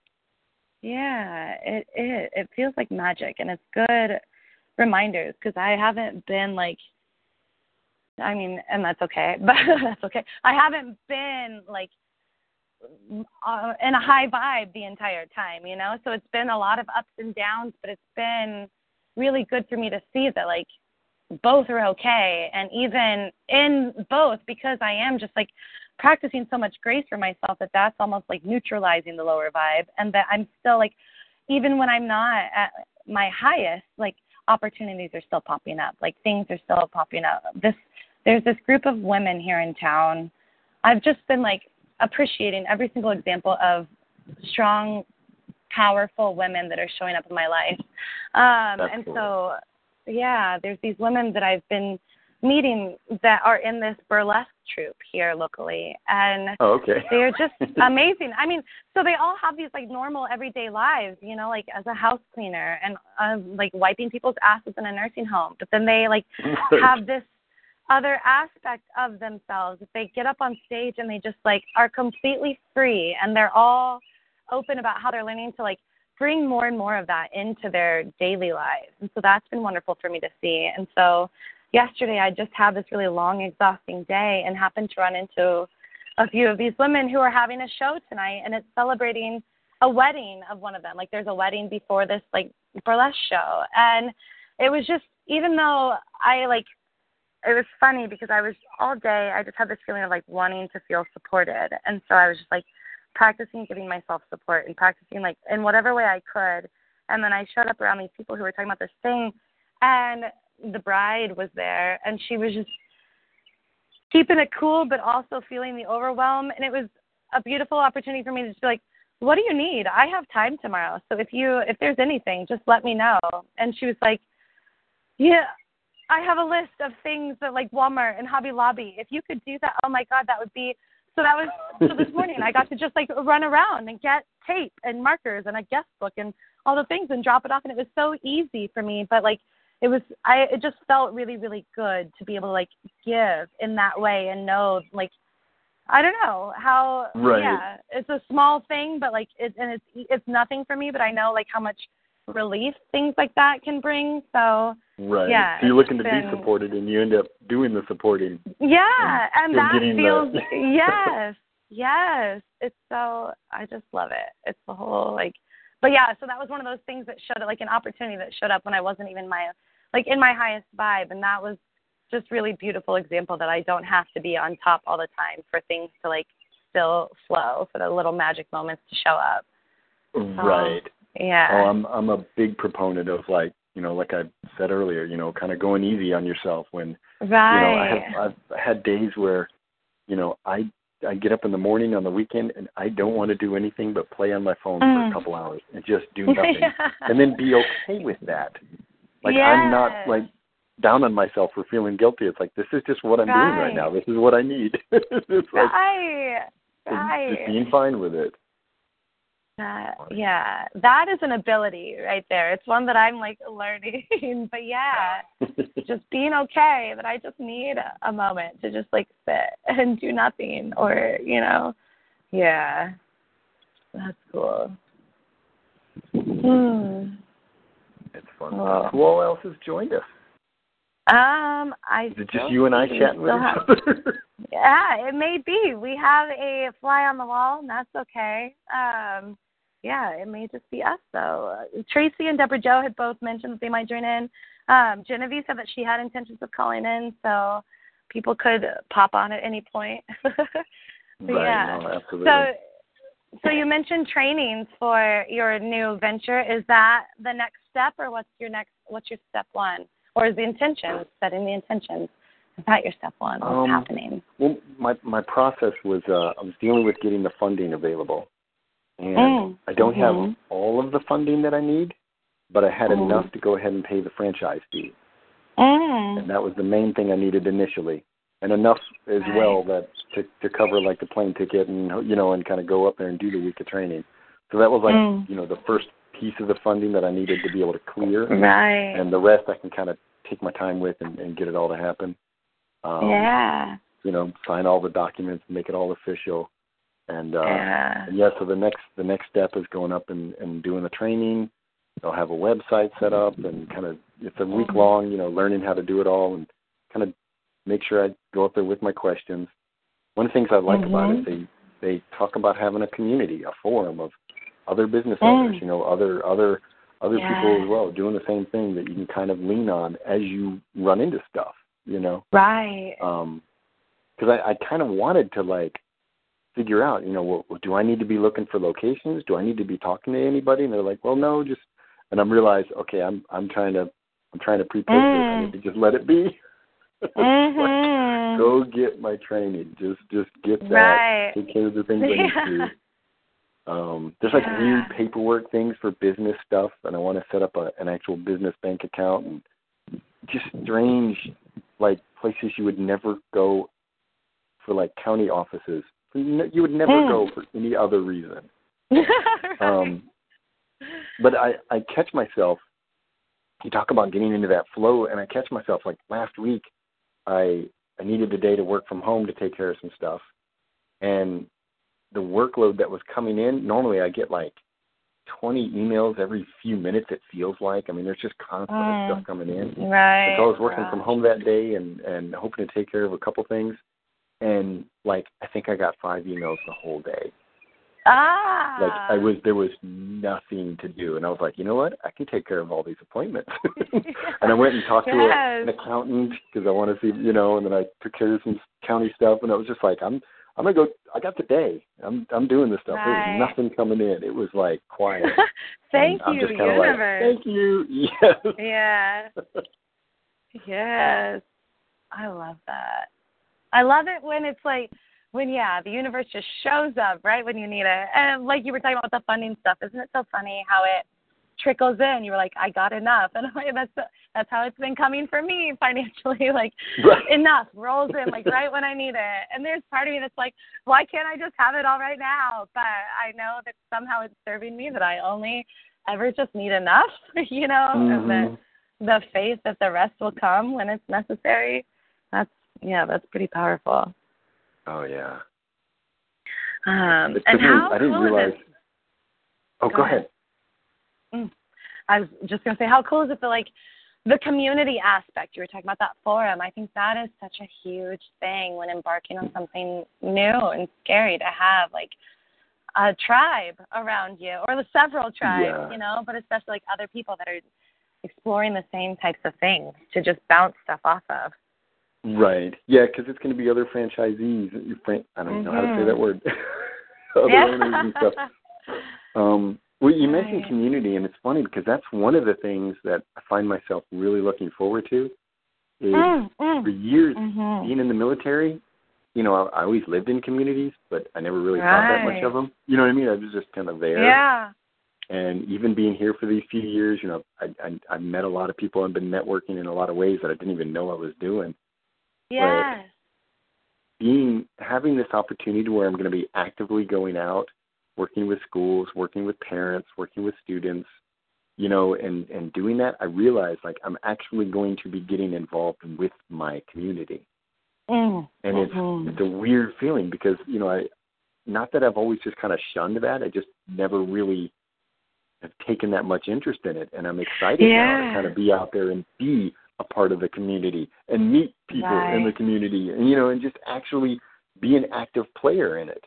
Yeah, it it it feels like magic, and it's good reminders because I haven't been like, I mean, and that's okay, [LAUGHS] but that's okay. I haven't been like uh, in a high vibe the entire time, you know. So it's been a lot of ups and downs, but it's been really good for me to see that like both are okay, and even in both because I am just like practicing so much grace for myself that that's almost like neutralizing the lower vibe and that I'm still like even when I'm not at my highest like opportunities are still popping up. Like things are still popping up. This there's this group of women here in town. I've just been like appreciating every single example of strong powerful women that are showing up in my life. Um and so yeah there's these women that I've been meeting that are in this burlesque troupe here locally and Oh, okay. they're just [LAUGHS] amazing. I mean, so they all have these like normal everyday lives, you know, like as a house cleaner and um, like wiping people's asses in a nursing home. But then they like [LAUGHS] have this other aspect of themselves. They get up on stage and they just like are completely free and they're all open about how they're learning to like bring more and more of that into their daily lives. And so that's been wonderful for me to see. And so yesterday I just had this really long, exhausting day and happened to run into a few of these women who are having a show tonight and it's celebrating a wedding of one of them. Like there's a wedding before this like burlesque show. And it was just even though I like it was funny because I was all day I just had this feeling of like wanting to feel supported. And so I was just like practicing giving myself support and practicing like in whatever way I could. And then I showed up around these people who were talking about this thing and the bride was there and she was just keeping it cool but also feeling the overwhelm. And it was a beautiful opportunity for me to just be like what do you need? I have time tomorrow. So if you if there's anything just let me know. And she was like yeah i have a list of things that like walmart and hobby lobby. If you could do that oh my god that would be so that was so this morning I got to just like run around and get tape and markers and a guest book and all the things and drop it off. And it was so easy for me. But like it was I it just felt really, really good to be able to like give in that way and know like I don't know how Right. yeah, it's a small thing but like it and it's it's nothing for me, but I know like how much relief things like that can bring. So Right. Yeah, so you're looking to be supported and you end up doing the supporting. Yeah, and still that feels the- [LAUGHS] yes, yes. It's so I just love it. It's the whole like, but yeah. So that was one of those things that showed like an opportunity that showed up when I wasn't even my like in my highest vibe, and that was just really beautiful example that I don't have to be on top all the time for things to like still flow for the little magic moments to show up. Um, right. Yeah. Oh, I'm I'm a big proponent of like you know, like I said earlier, you know, kind of going easy on yourself when right. you know I have I've had days where you know I I get up in the morning on the weekend and I don't want to do anything but play on my phone for Mm. a couple hours and just do [LAUGHS] nothing yeah. and then be okay with that. Like I'm not like down on myself for feeling guilty. It's like this is just what I'm doing Right. right now. This is what I need. [LAUGHS] it's like right. just being fine with it. That, yeah, that is an ability right there. It's one that I'm like learning. [LAUGHS] but yeah, [LAUGHS] just being okay that I just need a, moment to just like sit [LAUGHS] and do nothing or, you know, yeah. That's cool. Hmm. It's fun. Oh. Who all else has joined us? Um, I Is it just you and I chatting with each other? Yeah, it may be. We have a fly on the wall, and that's okay. Um, yeah, it may just be us though. Uh, Tracy and Deborah Joe had both mentioned that they might join in. Um, Genevieve said that she had intentions of calling in, so people could pop on at any point. [LAUGHS] But right, yeah. no, absolutely. So, so you mentioned trainings for your new venture. Is that the next step, or what's your next? What's your step one, or is the intention setting the intentions? Is that your step one? What's Um, happening? Well, my my process was uh, I was dealing with getting the funding available, and Mm, I don't have mhm. all of the funding that I need, but I had Mhm. enough to go ahead and pay the franchise fee, Mm. and that was the main thing I needed initially, and enough as Right. well that to to cover like the plane ticket and you know and kind of go up there and do the week of training. So that was like Mm. you know the first piece of the funding that I needed to be able to clear, Right. and the rest I can kind of take my time with and, and get it all to happen. Um, yeah. you know, sign all the documents, make it all official, and uh, yeah. and yeah. So the next the next step is going up and, and doing the training. They'll have a website set up and kind of it's a week long, you know, learning how to do it all and kind of make sure I go up there with my questions. One of the things I like about it, they they talk about having a community, a forum of other business Mm. owners, you know, other other other people as well doing the same thing that you can kind of lean on as you run into stuff, you know Right. um because I, I kind of wanted to like figure out, you know, well, do I need to be looking for locations? Do I need to be talking to anybody? And they're like, well, no, just. And I'm realized, okay, I'm I'm trying to I'm trying to pre-post this. I Mm. need to just let it be. [LAUGHS] Mhm. Go get my training. Just just get that. Right. Take care of the things I need Yeah. to. [LAUGHS] Um, there's like Yeah. weird paperwork things for business stuff, and I want to set up a, an actual business bank account and just strange, like places you would never go for, like county offices. You would never Mm. go for any other reason. [LAUGHS] Right. Um, but I I catch myself. You talk about getting into that flow, and I catch myself like last week. I I needed a day to work from home to take care of some stuff, and the workload that was coming in. Normally, I get like 20 emails every few minutes. It feels like. I mean, there's just constant Mm. stuff coming in. Right. So I was working from home that day and and hoping to take care of a couple things, and like I think I got five emails the whole day. Ah. Like I was there was nothing to do, and I was like, you know what? I can take care of all these appointments. [LAUGHS] and I went and talked to a, an accountant because I want to see, you know, and then I took care of some county stuff, and I was just like, I'm I'm gonna go. I got the day. I'm I'm doing this stuff. Right. There was nothing coming in. It was like quiet. [LAUGHS] Thank And you, kinda like, universe. Thank you. [LAUGHS] Yes. Yeah. Yes. I love that. I love it when it's like when yeah, the universe just shows up right when you need it. And like you were talking about the funding stuff, isn't it so funny how it trickles in? You were like, I got enough, [LAUGHS] and I'm like, that's that's how it's been coming for me [LAUGHS] financially. Like Right. enough rolls in like right when I need it. And there's part of me that's like, why can't I just have it all right now? But I know that somehow it's serving me that I only ever just need enough, [LAUGHS] you know, and that Mhm. the faith that the rest will come when it's necessary. Yeah, that's pretty powerful. Oh yeah. Um, and how I didn't cool realize. is it? Oh, Go go, ahead. ahead. I was just gonna say, how cool is it that like the community aspect? You were talking about that forum. I think that is such a huge thing when embarking on something new and scary to have like a tribe around you or the several tribes, Yeah. you know, but especially like other people that are exploring the same types of things to just bounce stuff off of. Right. Yeah, because it's going to be other franchisees. I don't even know how to say that word. [LAUGHS] other yeah. owners and stuff. Um, well, you mentioned Right. community, and it's funny because that's one of the things that I find myself really looking forward to. Is Mm, for mm, years mhm. being in the military, you know, I, I always lived in communities, but I never really thought that much of them. You know what I mean? I was just kind of there. Yeah. And even being here for these few years, you know, I, I I met a lot of people and been networking in a lot of ways that I didn't even know I was doing. Yes. being having this opportunity where I'm going to be actively going out, working with schools, working with parents, working with students, you know, and and doing that, I realize like I'm actually going to be getting involved with my community, Mm, and it's mhm. it's a weird feeling because you know I, not that I've always just kind of shunned that, I just never really have taken that much interest in it, and I'm excited now Yeah. to kind of be out there and be a part of the community and meet people in the community, and you know, and just actually be an active player in it.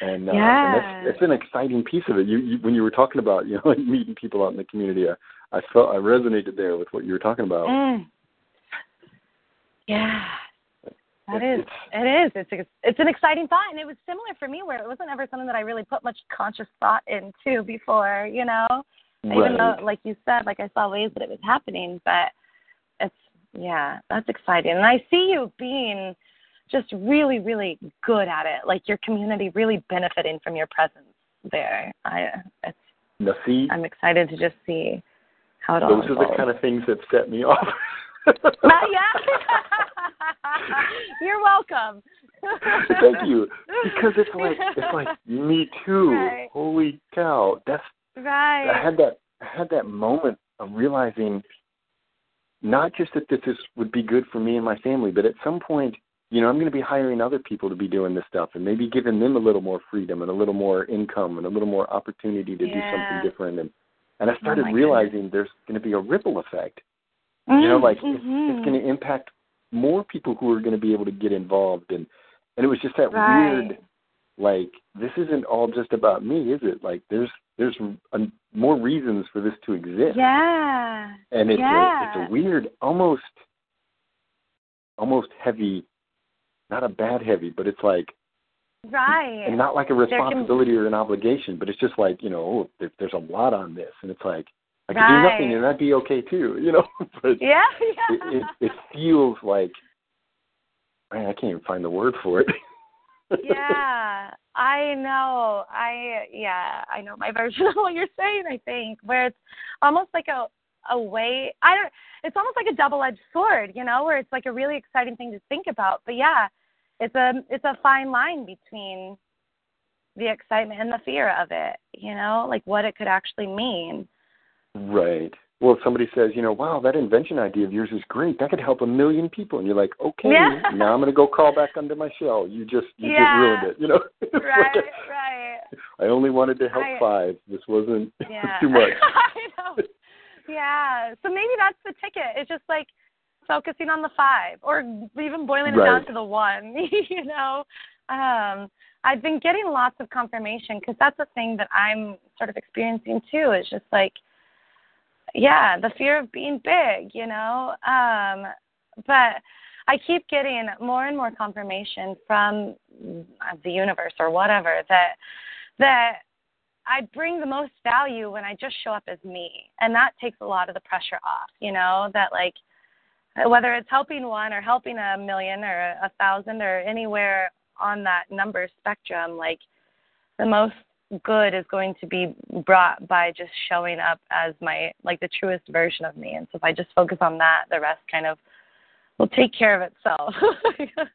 And, uh, and Yeah. that's, that's an exciting piece of it. You, you when you were talking about [LAUGHS] you know like meeting people out in the community, I, I felt I resonated there with what you were talking about. Mm. Yeah. That It- is. it's- It is. It's a, it's an exciting thought, and it was similar for me, where it wasn't ever something that I really put much conscious thought into before. You know, even though, like you said, like I saw ways that it was happening, but it's yeah, that's exciting, and I see you being just really, really good at it. Like your community really benefiting from your presence there. I it's Now, see, I'm excited to just see how it all goes. those are the kind of things that set me off. [LAUGHS] Not yet. [LAUGHS] You're welcome. [LAUGHS] Thank you. Because it's like it's like me too. Right. Holy cow. That's right. I had that I had that moment of realizing not just that this is would be good for me and my family, but at some point, you know, I'm going to be hiring other people to be doing this stuff and maybe giving them a little more freedom and a little more income and a little more opportunity to do something different and and I started my realizing there's going to be a ripple effect. You know, like it's, Mhm. it's going to impact more people who are going to be able to get involved and and it was just that Right. weird like this isn't all just about me is it like there's there's a, more reasons for this to exist Yeah. and it's a, it's a weird almost almost heavy not a bad heavy but it's like Right. and not like a There can- responsibility or an obligation but it's just like you know oh, there, there's a lot on this and it's like i could do nothing and that'd be okay too [LAUGHS] you know [LAUGHS] but yeah. it, it it feels like man i can't even find the word for it [LAUGHS] yeah, I know. I yeah, I know my version of what you're saying. I think where it's almost like a a way. I don't. It's almost like a double edged sword, you know, where it's like a really exciting thing to think about. But yeah, it's a it's a fine line between the excitement and the fear of it. You know, like what it could actually mean. Right. Well, if somebody says, you know, wow, that invention idea of yours is great. That could help a million people, and you're like, okay, Yeah. now I'm going to go crawl back under my shell. You just you Yeah. just ruined it. You know. It's [LAUGHS] like, right, right. [LAUGHS] I only wanted to help I- five. This wasn't [LAUGHS] Yeah. too much. I know. Yeah. So maybe that's the ticket. It's just like focusing on the five or even boiling it down to the one, you know. Um I've been getting lots of confirmation because that's the thing that I'm sort of experiencing too. It's just like yeah, the fear of being big, you know. Um but I keep getting more and more confirmation from the universe or whatever that that I bring the most value when I just show up as me. And that takes a lot of the pressure off, you know, that like whether it's helping one or helping a million or a thousand or anywhere on that number spectrum, like the most good is going to be brought by just showing up as my like the truest version of me. And so if I just focus on that, the rest kind of will take care of itself.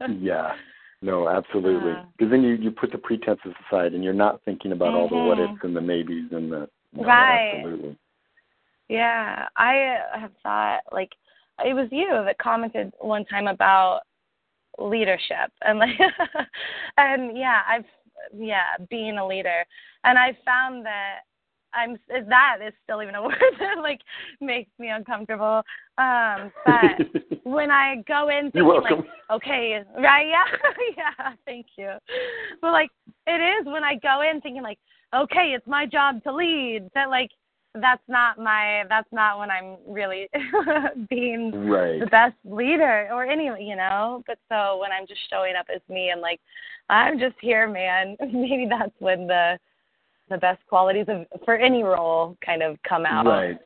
[LAUGHS] yeah. No, absolutely. Uh, Because then you you put the pretenses aside, and you're not thinking about all the what Mhm. ifs and the maybes and the no, Right. Absolutely. Yeah, I have thought like it was you that commented one time about leadership and like [LAUGHS] and yeah, I've yeah, being a leader. And I found that I'm that is still even a [LAUGHS] word that like makes me uncomfortable. Um but [LAUGHS] when I go in thinking like okay, right? [LAUGHS] Yeah, yeah. Thank you. But like, it is when I go in thinking like, okay, it's my job to lead. That like, that's not my. That's not when I'm really [LAUGHS] being right. the best leader or any, you know. But so when I'm just showing up as me and like, I'm just here, man. [LAUGHS] Maybe that's when the the best qualities of for any role kind of come out. Right.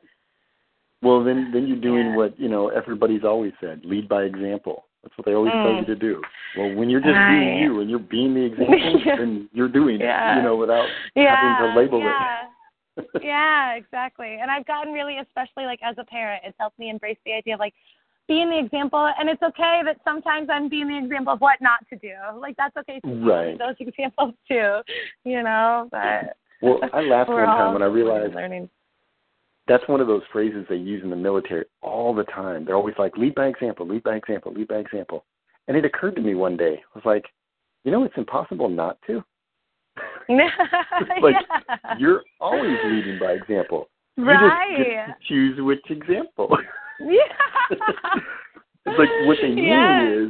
Well, then then you're doing Yeah. what you know everybody's always said: lead by example. That's what they always tell Mm. you to do. Well, when you're just being you and you're being the example, [LAUGHS] Yeah. then you're doing Yeah. it. You know, without having to label yeah. it. Yeah, exactly. And I've gotten really, especially like as a parent, it's helped me embrace the idea of like being the example. And it's okay that sometimes I'm being the example of what not to do. Like that's okay to Right. those examples [LAUGHS] too, you know. But Well, I laughed one time when I realized learning. that's one of those phrases they use in the military all the time. They're always like, lead by example, lead by example, lead by example. And it occurred to me one day, I was like, you know, it's impossible not to. [LAUGHS] like, yeah. You're always leading by example. You right. just get to choose which example. yeah. [LAUGHS] it's like what they mean Yeah. is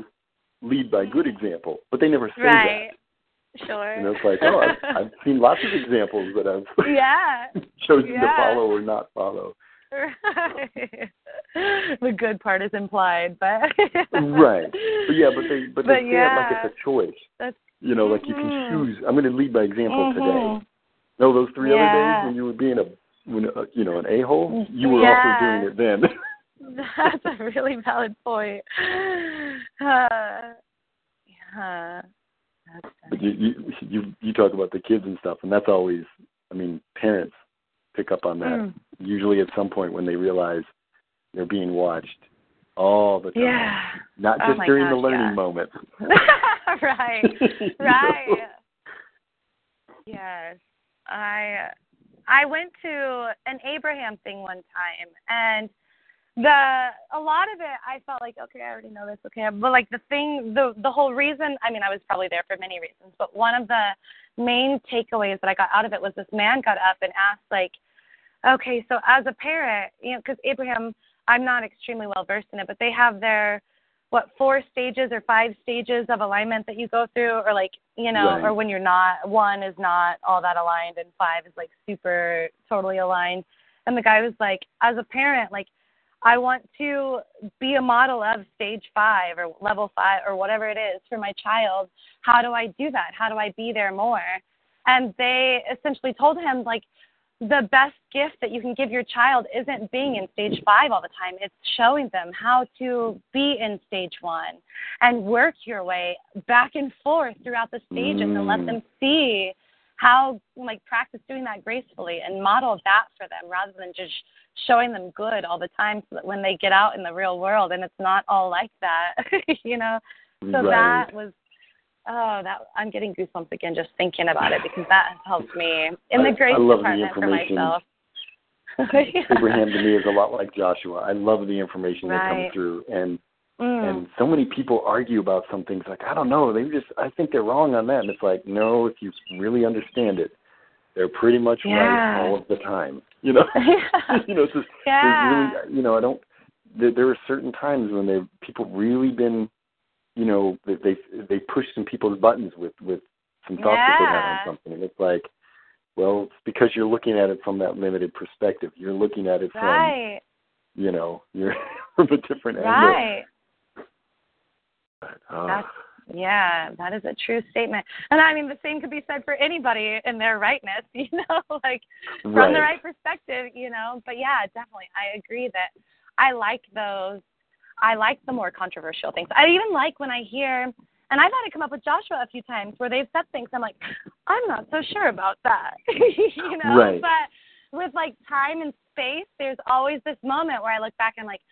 lead by good example, but they never say Right. that. Sure. And it's like, oh, I've, [LAUGHS] I've seen lots of examples that I've yeah. chosen to follow or not follow. Right. the good part is implied, but right. But yeah, but they but they But say it yeah. like it's a choice. That's You know, like you can Mhm. choose. I'm going to lead by example today. Mhm. No, those three other days when you were being a when uh, you know an a hole, you were Yeah. also doing it then. [LAUGHS] That's a really valid point. Uh, yeah. But you, you you you talk about the kids and stuff, and that's always. I mean, parents pick up on that Mm. usually at some point when they realize they're being watched all the time, Yeah. not Oh just my during the learning yeah. moment. [LAUGHS] [LAUGHS] right. You Right. know? Yes. I I went to an Abraham thing one time and the a lot of it I felt like okay I already know this okay but like the thing the the whole reason I mean I was probably there for many reasons but one of the main takeaways that I got out of it was this man got up and asked like okay so as a parent you know because Abraham I'm not extremely well versed in it but they have their what four stages or five stages of alignment that you go through or like you know Right. or when you're not one is not all that aligned and five is like super totally aligned. And the guy was like as a parent like i want to be a model of stage five or level five or whatever it is for my child. How do i do that? How do i be there more? And they essentially told him like the best gift that you can give your child isn't being in stage five all the time. It's showing them how to be in stage one and work your way back and forth throughout the stages and let Mm. them see how, like, practice doing that gracefully and model that for them rather than just showing them good all the time so that when they get out in the real world and it's not all like that, [LAUGHS] you know? So right. that was oh that I'm getting goosebumps again just thinking about it because that has helped me in the grace I love the department for information. myself. [LAUGHS] Abraham to me is a lot like Joshua. I love the information that comes through, and Mm. and so many people argue about some things like I don't know, they just I think they're wrong on that, and it's like no, if you really understand it, they're pretty much Yeah. right all of the time. [LAUGHS] You know, [LAUGHS] you know, it's just yeah. really, you know, I don't. There, there are certain times when they've people really been, you know, they they they push some people's buttons with with some thoughts that they have on something, and it's like, well, it's because you're looking at it from that limited perspective. You're looking at it from, right. you know, you're [LAUGHS] from a different angle. Right. But, uh, That's yeah, that is a true statement. And I mean the same could be said for anybody in their rightness, [LAUGHS] you know, like from right. the right perspective, you know. But yeah, definitely. I agree that I like those I like the more controversial things. I even like when I hear and I've had it come up with Joshua a few times where they've said things I'm like, I'm not so sure about that. [LAUGHS] you know? Right. But with like time and space, there's always this moment where I look back and like,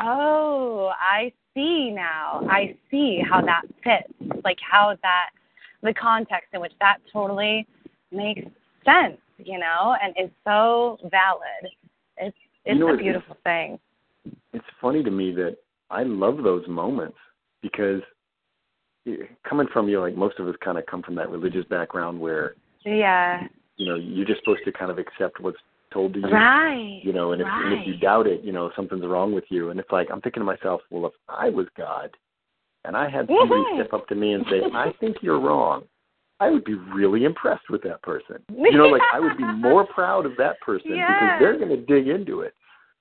oh, I see now. I see how that fits. Like how that, the context in which that totally makes sense, you know, and is so valid. It's it's You know, a it's- beautiful thing. it's funny to me that I love those moments because coming from you, know, like most of us kind of come from that religious background where Yeah. you know you're just supposed to kind of accept what's told to you. Right. You know, and if, and if you doubt it, you know something's wrong with you. And it's like I'm thinking to myself, well, if I was God, and I had somebody Mhm. step up to me and say, "I think you're wrong," I would be really impressed with that person. [LAUGHS] You know, like I would be more proud of that person Yeah. because they're going to dig into it.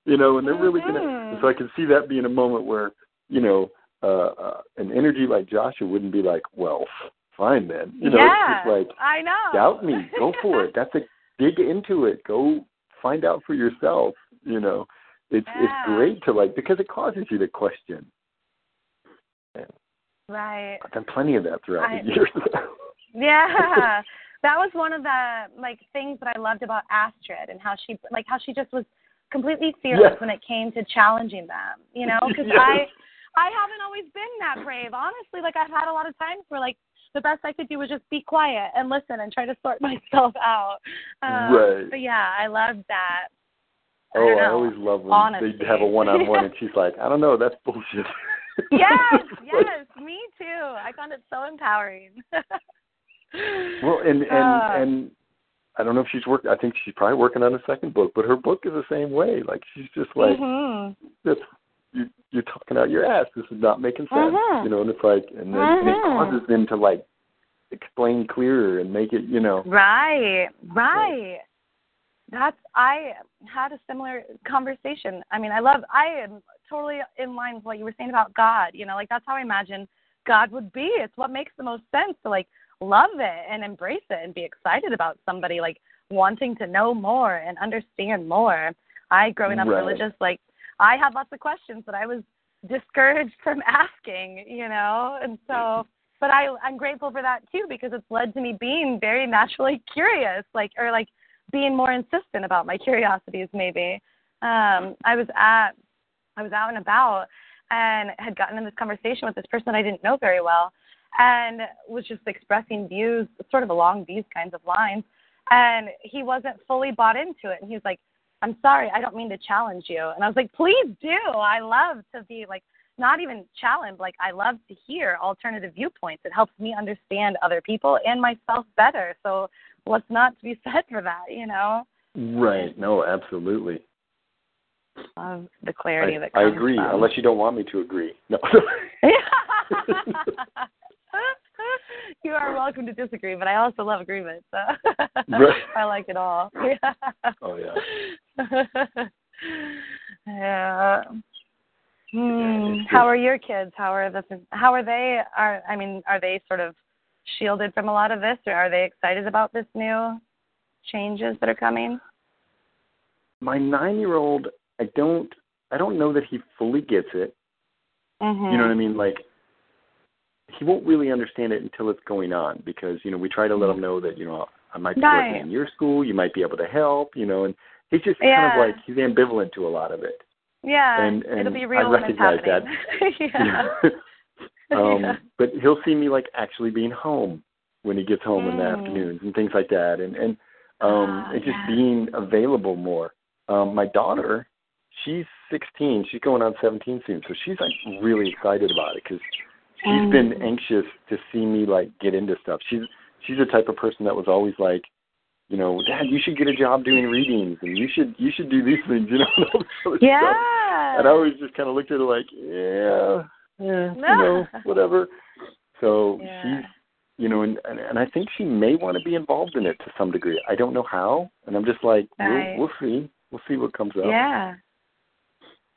You know, and they're really going to. Mhm. So I can see that being a moment where you know uh, uh an energy like Joshua wouldn't be like, "Well, fine then." You know, yeah. it's just like I know. doubt me, go [LAUGHS] for it. That's a dig into it. Go find out for yourself. You know, it's Yeah. it's great to like because it causes you to question. right. I've done plenty of that throughout I- the years. [LAUGHS] Yeah. that was one of the like things that I loved about Astrid and how she like how she just was completely fearless Yes. when it came to challenging them, you know, [LAUGHS] cuz Yes. I I haven't always been that brave. Honestly, like I've had a lot of times where like the best I could do was just be quiet and listen and try to sort [LAUGHS] myself out. Um, Right. But yeah, I loved that. I oh, I always love when Honesty. they have a one-on-one and [LAUGHS] she's like, "I don't know, that's bullshit." yes, yes, me too. I found it so empowering. Well, and and Uh, and I don't know if she's work. I think she's probably working on a second book, but her book is the same way. Like she's just like, mhm. "That's you, you're talking out your ass. This is not making sense." Mhm. You know, and it's like, and then and it Mhm. causes them to like explain clearer and make it, you know. Right, right. That's I had a similar conversation. I mean, I love I am totally in line with what you were saying about God. You know, like that's how I imagine God would be. It's what makes the most sense to like love it and embrace it and be excited about somebody like wanting to know more and understand more. I growing up Right. religious, like I had lots of questions that I was discouraged [LAUGHS] from asking, you know, and so but I I'm grateful for that too because it's led to me being very naturally curious, like or like being more insistent about my curiosities maybe. Um I was at I was out and about and had gotten in this conversation with this person I didn't know very well and was just expressing views sort of along these kinds of lines and he wasn't fully bought into it and he was like i'm sorry i don't mean to challenge you and i was like please do i love to be like not even challenged like i love to hear alternative viewpoints it helps me understand other people and myself better so what's not to be said for that you know Right. No, absolutely. of the clarity I, that I agree, from. unless you don't want me to agree. No. [LAUGHS] [LAUGHS] [LAUGHS] [LAUGHS] you are welcome to disagree, but I also love agreement. So [LAUGHS] Right. I like it all. [LAUGHS] oh yeah. yeah. Hmm. How are your kids? How are the? How are they? Are I mean, are they sort of shielded from a lot of this, or are they excited about this new changes that are coming? My nine-year-old, I don't, I don't know that he fully gets it. Mm-hmm. You know what I mean? Like, he won't really understand it until it's going on because you know we try to let him know that you know I might be Right. working in your school, you might be able to help, you know, and he's just Yeah. kind of like he's ambivalent to a lot of it. Yeah, and- and it'll be I real when it's recognize that. [LAUGHS] [LAUGHS] yeah. um, Yeah. But he'll see me like actually being home when he gets home in the Mm. afternoons and things like that, and and um, Ah, and just being available more. um, my daughter, she's 16. She's going on 17 soon, so she's like really excited about it because she's Mm. been anxious to see me like get into stuff. She's she's the type of person that was always like, you know, Dad, you should get a job doing readings, and you should you should do these things, you know. [LAUGHS] and all this other stuff. Yeah. And I always just kind of looked at her like, yeah, yeah, you know, whatever. So Yeah. she's, you know, and, and and I think she may want to be involved in it to some degree. I don't know how, and I'm just like, Right. we'll, we'll see, we'll see what comes up. Yeah.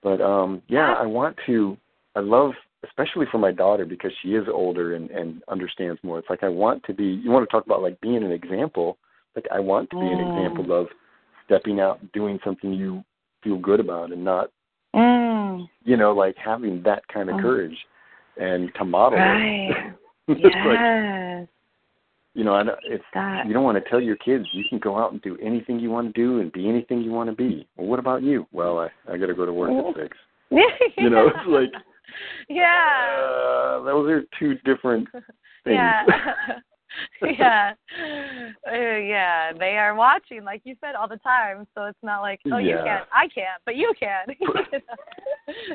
But um, yeah, I want to. I love, especially for my daughter because she is older and and understands more. It's like I want to be. You want to talk about like being an example. Like I want to be an Mm. example of stepping out, doing something you feel good about, and not Mm. you know, like having that kind of Mm. courage and to model Right. it. [LAUGHS] it's like, yes. you know, I know it's That. you don't want to tell your kids you can go out and do anything you want to do and be anything you want to be. Well, what about you? Well, I I got to go to work at six. [LAUGHS] You know, it's like [LAUGHS] Yeah. uh, those are two different [LAUGHS] things. Yeah. [LAUGHS] yeah. Uh, yeah. They are watching, like you said, all the time. So it's not like, oh, you can't. I can't, but you can.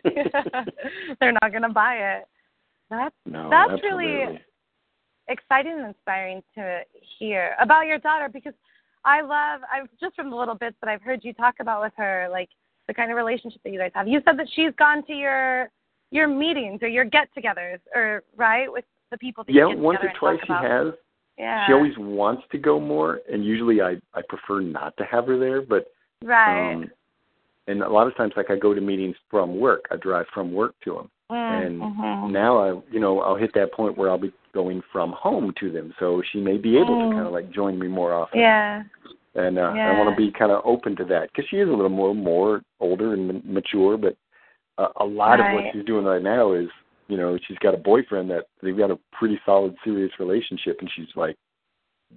yeah. They're not going to buy it. That's no, That's absolutely. really- exciting and inspiring to hear about your daughter because I love I've just from the little bits that I've heard you talk about with her, like the kind of relationship that you guys have. You said that she's gone to your your meetings or your get togethers or right, with the people that yeah, you get once or twice talk she has. Yeah. She always wants to go more, and usually I I prefer not to have her there, but Right. um and a lot of times like I go to meetings from work. I drive from work to them. Mm, and mhm. now I, you know, I'll hit that point where I'll be going from home to them, so she may be able Mm. to kind of like join me more often. Yeah. And uh, I want to be kind of open to that because she is a little more more older and ma- mature, but uh, a lot of what she's doing right now is, you know, she's got a boyfriend that they've got a pretty solid, serious relationship, and she's like,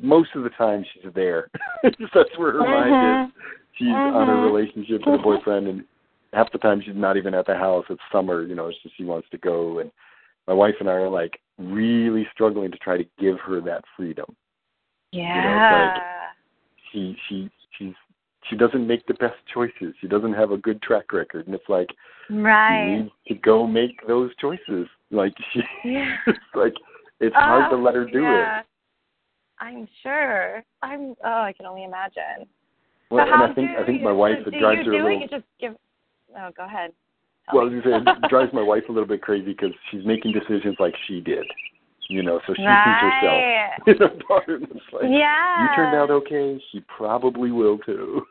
most of the time she's there. [LAUGHS] That's where her mind Mhm. is. She's on her Mhm. relationship with her boyfriend, and half the time she's not even at the house. It's summer, you know, so she wants to go. And my wife and I are like really struggling to try to give her that freedom. Yeah. She she she's she doesn't make the best choices. She doesn't have a good track record, and it's like you right. need to go make those choices. Like she, [LAUGHS] Yeah. it's like it's hard to Oh, let her do yeah. it. I'm sure. I'm. Oh, I can only imagine. Well, so and I think I think you, my wife it drives you her a little. You just give. Oh, go ahead. Tell Well, me. say it drives my [LAUGHS] wife a little bit crazy because she's making decisions like she did, you know. So she sees herself [LAUGHS] in her daughter, it's like yeah. you turned out okay. She probably will too.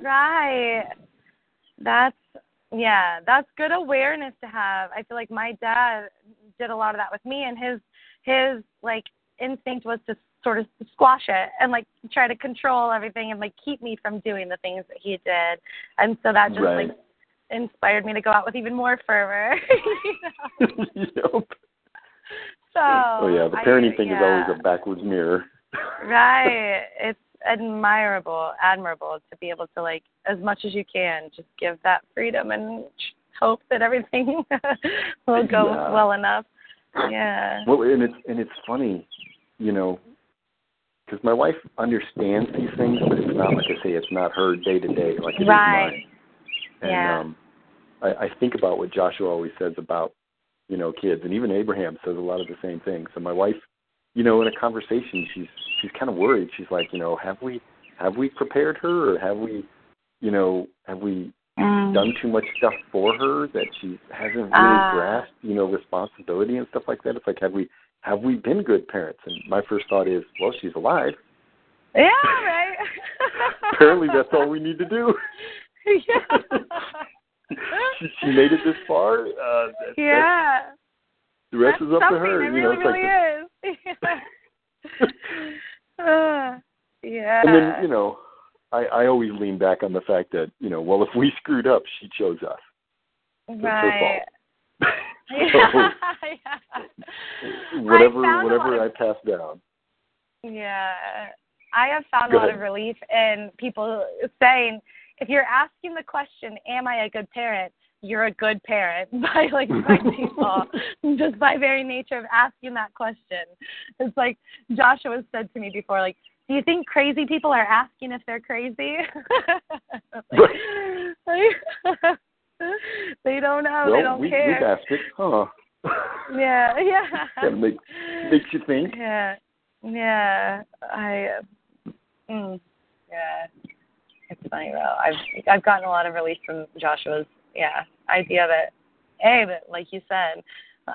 Right. That's yeah, that's good awareness to have. I feel like my dad did a lot of that with me and his his like instinct was to sort of squash it and like try to control everything and like keep me from doing the things that he did. And so that just Right. like inspired me to go out with even more fervor. [LAUGHS] you [LAUGHS] yep. So Oh yeah, the I- parenting thing is always a backwards mirror. [LAUGHS] right. It's admirable, admirable to be able to like as much as you can just give that freedom and hope that everything [LAUGHS] will go Yeah. well enough. Yeah. Well, and it's and it's funny, you know, because my wife understands these things, but it's not like I say, it's not her day to day like it is Right. mine. And Yeah. um, I, I think about what Joshua always says about, you know, kids, and even Abraham says a lot of the same things. So my wife, you know, in a conversation, she's she's kind of worried. She's like, you know, have we have we prepared her, or have we, you know, have we Mm. done too much stuff for her that she hasn't really Ah. grasped, you know, responsibility and stuff like that. It's like have we have we been good parents? And my first thought is, well, she's alive. Yeah, [LAUGHS] right. Apparently, that's all we need to do. [LAUGHS] yeah. [LAUGHS] she, she made it this far. Uh, that's it. yeah. The rest That's is up to her. It you know, really, it's like really is. Uh, [LAUGHS] yeah. and then you know, I I always lean back on the fact that you know, well, if we screwed up, she chose us. Right. [LAUGHS] [LAUGHS] yeah. whatever I whatever lot I pass down. Yeah. I have found Go a lot ahead. of relief in people saying, if you're asking the question, am I a good parent? You're a good parent [LAUGHS] by like by [LAUGHS] default, just by very nature of asking that question. It's like Joshua said to me before, like do you think crazy people are asking if they're crazy? [LAUGHS] they don't know. well, they don't we, care. we've asked it, huh? Yeah, yeah. That make, makes you think. Yeah, yeah. I, uh, mm, yeah. It's funny though. I've I've gotten a lot of relief from Joshua's yeah idea that hey, but like you said,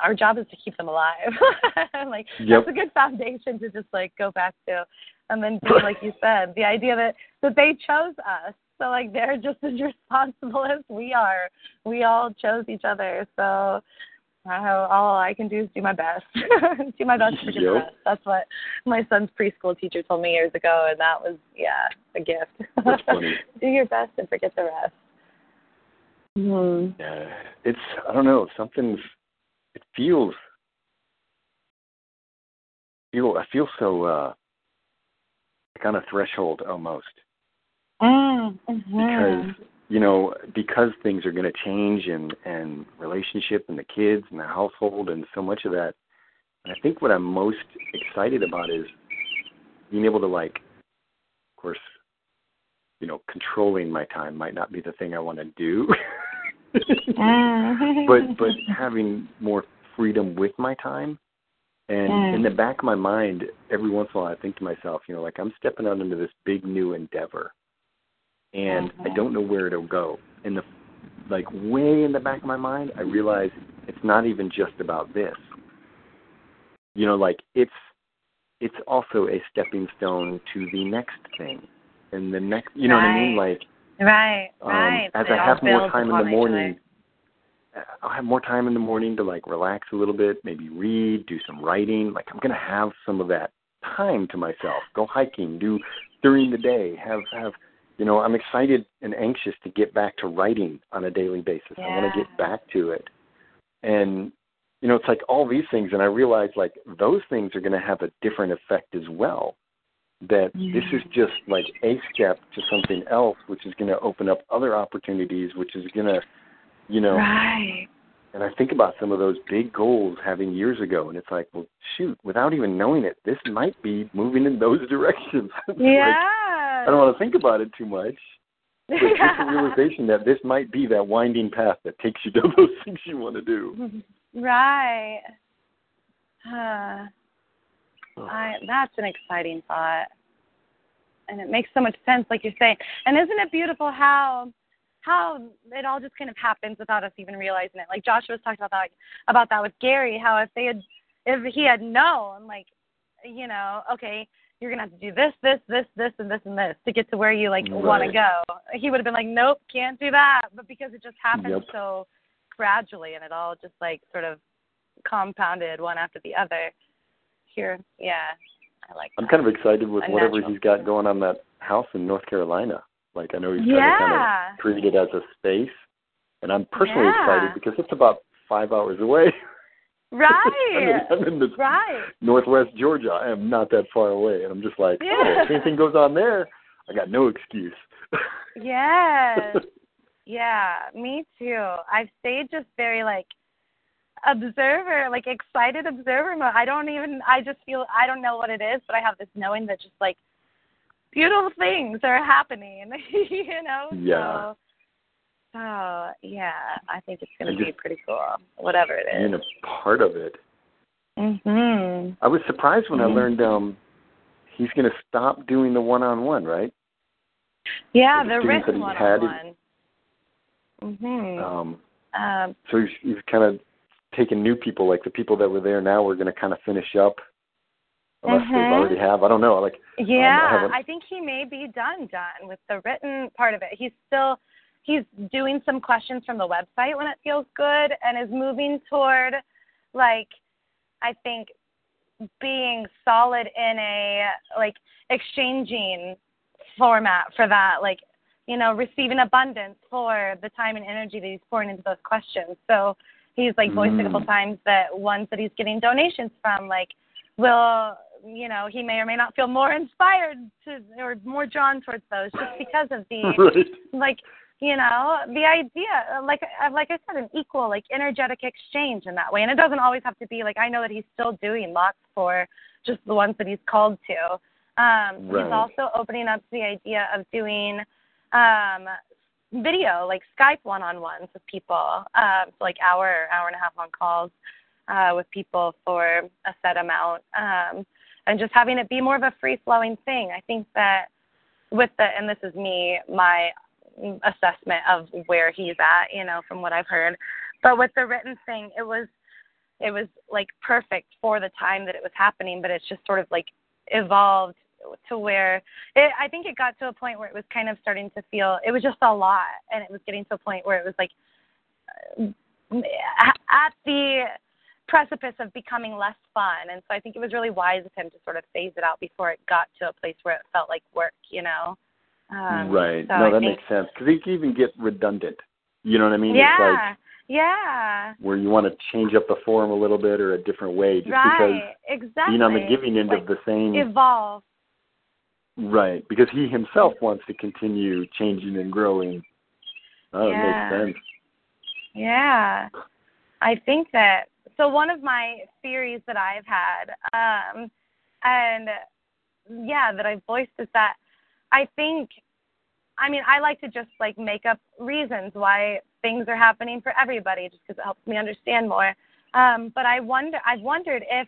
our job is to keep them alive. [LAUGHS] like Yep. that's a good foundation to just like go back to, and then B, [LAUGHS] like you said, the idea that that they chose us. So like they're just as [LAUGHS] responsible as we are. We all chose each other. So I, all I can do is do my best. do my best to forget the Yep. rest. That's what my son's preschool teacher told me years ago, and that was yeah a gift. That's funny. do your best and forget the rest. Hmm. Yeah, it's I don't know something's it feels feel I feel so uh like on a threshold almost Mm, because you know because things are going to change and and relationship and the kids and the household and so much of that and I think what I'm most excited about is being able to like of course you know controlling my time might not be the thing I want to do. [LAUGHS] but but having more freedom with my time and Mm. in the back of my mind every once in a while i think to myself you know like i'm stepping out into this big new endeavor and i Mhm. don't know where it'll go. And the like way in the back of my mind i realize it's not even just about this. You know like it's it's also a stepping stone to the next thing and the next you know what i mean? Like right, um, right. as I have more time in the morning, I'll have more time in the morning to like relax a little bit, maybe read, do some writing. Like I'm gonna have some of that time to myself. Go hiking, do during the day. Have have you know I'm excited and anxious to get back to writing on a daily basis. I want to get back to it, and you know it's like all these things, and I realize like those things are gonna have a different effect as well that this is just like a step to something else, which is going to open up other opportunities, which is going to, you know, Right. and I think about some of those big goals having years ago, and it's like, well, shoot, without even knowing it, this might be moving in those [LAUGHS] directions. It's [LAUGHS] like, Yeah. I don't want to think about it too much. But just the [LAUGHS] realization that this might be that winding path that takes you to those things you want to do. Right. Uh, I, that's an exciting thought. And it makes so much sense, like you're saying. And isn't it beautiful how how it all just kind of happens without us even realizing it? Like Joshua was talking about that about that with Gary, how if they had if he had known, like, you know, okay, you're gonna have to do this, this, this, this, and this and this to get to where you like want to go. He would have been like, nope, can't do that. But because it just happened Yep. so gradually, and it all just like sort of compounded one after the other. Here, yeah, I like. I'm that. kind of excited with whatever natural he's got going on that house in North Carolina. Like I know he's trying to kind of treat it as a space, and I'm personally Yeah. excited because it's about five hours away. I Right. mean, I'm in this Right. northwest Georgia. I am not that far away, and I'm just like, oh, if anything goes on there, I got no excuse. Yes. [LAUGHS] Yeah, me too. I've stayed just very like observer, like excited observer mode. I don't even I just feel I don't know what it is, but I have this knowing that just like beautiful things are happening, [LAUGHS] you know? Yeah. So, so yeah, I think it's gonna And be pretty cool. Whatever it is. Being a part of it. Mhm. I was surprised when I Mhm. learned um he's going to stop doing the one-on-one, right? Yeah, the the written he one had on one. Mhm. Um, Um so he's, he's kind of taking new people, like the people that were there now. We're going to kind of finish up, unless they Mhm. already have. I don't know. Like Yeah, haven't- I think he may be done done with the written part of it. He's still he's doing some questions from the website when it feels good and is moving toward like I think being solid in a like exchanging format for that like you know receiving abundance for the time and energy that he's pouring into those questions. So he's like voiced a couple Mm. times that ones that he's getting donations from like will you know he may or may not feel more inspired to or more drawn towards those just because of the [LAUGHS] right. like you know the idea like uh, like i said an equal like energetic exchange in that way and it doesn't always have to be like i know that he's still doing lots for just the ones that he's called to Um, Right. He's also opening up to the idea of doing um, video, like Skype one-on-ones with people, um, so like hour, hour and a half on calls uh, with people for a set amount, um, and just having it be more of a free-flowing thing. I think that with the, and this is me, my assessment of where he's at, you know, from what I've heard. But with the written thing, it was it was like perfect for the time that it was happening, but it's just sort of like evolved to where it, I think it got to a point where it was kind of starting to feel it was just a lot, and it was getting to a point where it was like uh, at the precipice of becoming less fun. And so I think it was really wise of him to sort of phase it out before it got to a place where it felt like work, you know. Um, right. so no, I that think, makes sense because it can even get redundant. You know what I mean? Yeah. It's like yeah. where you want to change up the form a little bit or a different way, just right. because exactly. being on the giving end like, of the same. evolve. Right, because he himself wants to continue changing and growing. Oh, Yeah. makes sense. Yeah. I think that so one of my theories that I've had, um, and yeah, that I've voiced is that I think I mean, I like to just like make up reasons why things are happening for everybody just because it helps me understand more. Um, but I wonder I've wondered if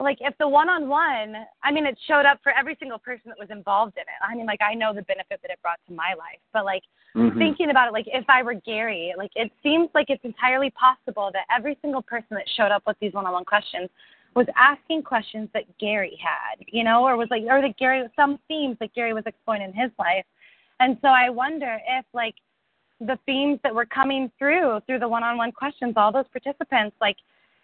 like if the one on one I mean it showed up for every single person that was involved in it. I mean like I know the benefit that it brought to my life, but like Mhm. thinking about it, like if I were Gary, like it seems like it's entirely possible that every single person that showed up with these one-on-one questions was asking questions that Gary had, you know, or was like, or that Gary, some themes that Gary was exploring in his life. And so I wonder if like the themes that were coming through through the one-on-one questions, all those participants, like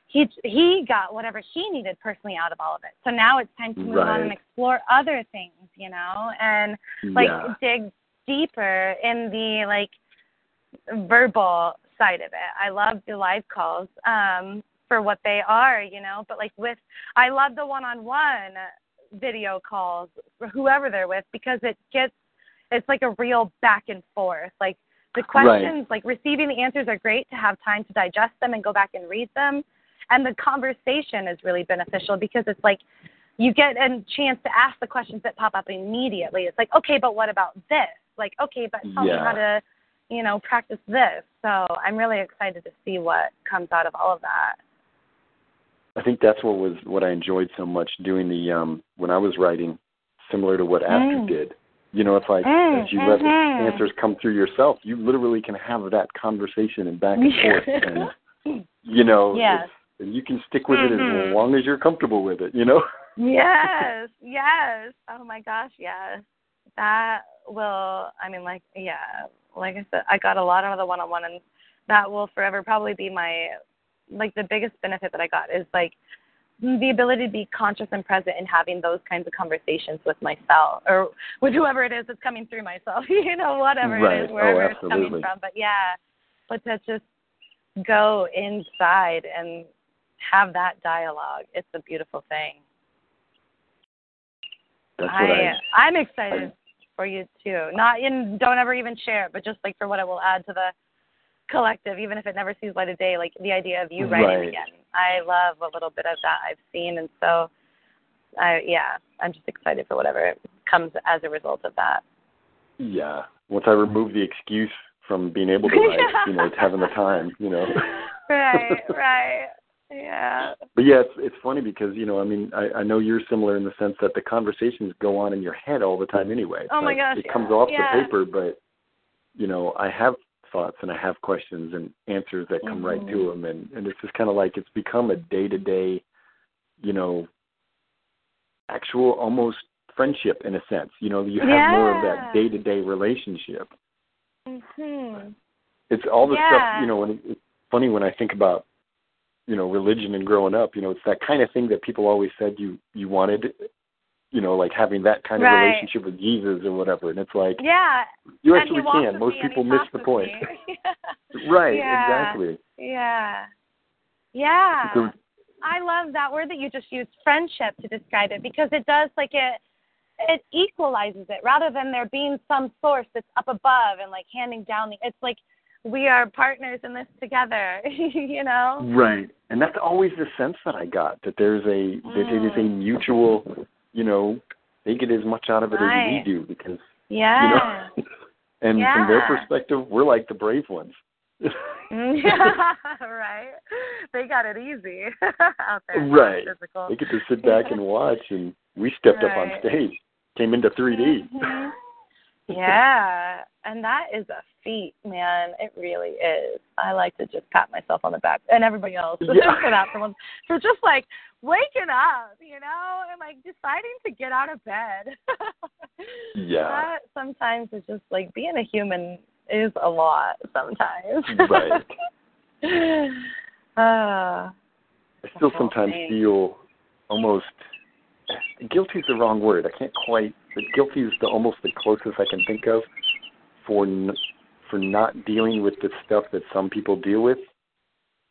he he got whatever he needed personally out of all of it. So now it's time to move on and explore other things, you know, and like yeah. dig deeper in the like verbal side of it. I love the live calls um for what they are, you know, but like with I love the one-on-one video calls for whoever they're with because it gets it's like a real back and forth. Like the questions, like receiving the answers are great to have time to digest them and go back and read them. And the conversation is really beneficial because it's like you get a chance to ask the questions that pop up immediately. It's like, okay, but what about this? Like, okay, but tell me how to, you know, practice this. So I'm really excited to see what comes out of all of that. I think that's what was what I enjoyed so much doing the um when I was writing, similar to what Astrid Mm. did. You know, it's like Mm, as you let the answers come through yourself, you literally can have that conversation and back and forth, [LAUGHS] and you know, Yes. And you can stick with it Mhm. as long as you're comfortable with it. You know. yes, [LAUGHS] yes. Oh my gosh, yes. That will. I mean, like, yeah. Like I said, I got a lot out of the one-on-one, and that will forever probably be my, like, the biggest benefit that I got is like the ability to be conscious and present in having those kinds of conversations with myself or with whoever it is that's coming through myself. [LAUGHS] you know, whatever Right. it is, Oh, wherever it's coming from. But yeah, but to just go inside and have that dialogue, it's a beautiful thing. That's I. I I'm excited for you too. Not in don't ever even share it, but just like for what it will add to the collective, even if it never sees light of day, like the idea of you writing Right. again. I love a little bit of that I've seen and so I yeah, I'm just excited for whatever comes as a result of that. Yeah. Once I remove the excuse from being able to write, you know, it's having the time, you know. [LAUGHS] right, right. Yeah. But yeah, it's it's funny because you know, I mean, I, I know you're similar in the sense that the conversations go on in your head all the time anyway. Oh my gosh, it yeah. comes off Yeah. the paper, but you know, I have thoughts and I have questions and answers that come right to Mhm. them, and and it's just kind of like it's become a day to day, you know, actual almost friendship in a sense. You know, you have more of that day to day relationship. Mhm. It's all the Yeah. stuff you know. When it, it's funny when I think about you know religion and growing up. You know, it's that kind of thing that people always said you you wanted. You know, like having that kind of Right. relationship with Jesus or whatever. And it's like Yeah. you and actually can. Most people miss the point. [LAUGHS] right. Yeah. Exactly. Yeah. Yeah. So- I love that word that you just used, friendship, to describe it because it does like it it equalizes it rather than there being some source that's up above and like handing down the it's like we are partners in this together, [LAUGHS] you know? Right. And that's always the sense that I got that there's a that it is a Mm. mutual, you know, they get as much out of it Right. as we do because Yeah. you know [LAUGHS] and from their perspective we're like the brave ones. yeah, [LAUGHS] right. They got it easy out there. Right. Physical. they get to sit back and watch and we stepped up on stage, came into 3D. Mhm. Yeah, and that is a feat, man. It really is. I like to just pat myself on the back and everybody else Yeah. for that for once for just like waking up, you know, and like deciding to get out of bed. [LAUGHS] Yeah. That sometimes is just like being a human is a lot sometimes. Right. uh, [LAUGHS] I still sometimes thing. feel almost guilty is the wrong word. I can't quite. But guilty is the almost the closest I can think of for n- for not dealing with the stuff that some people deal with.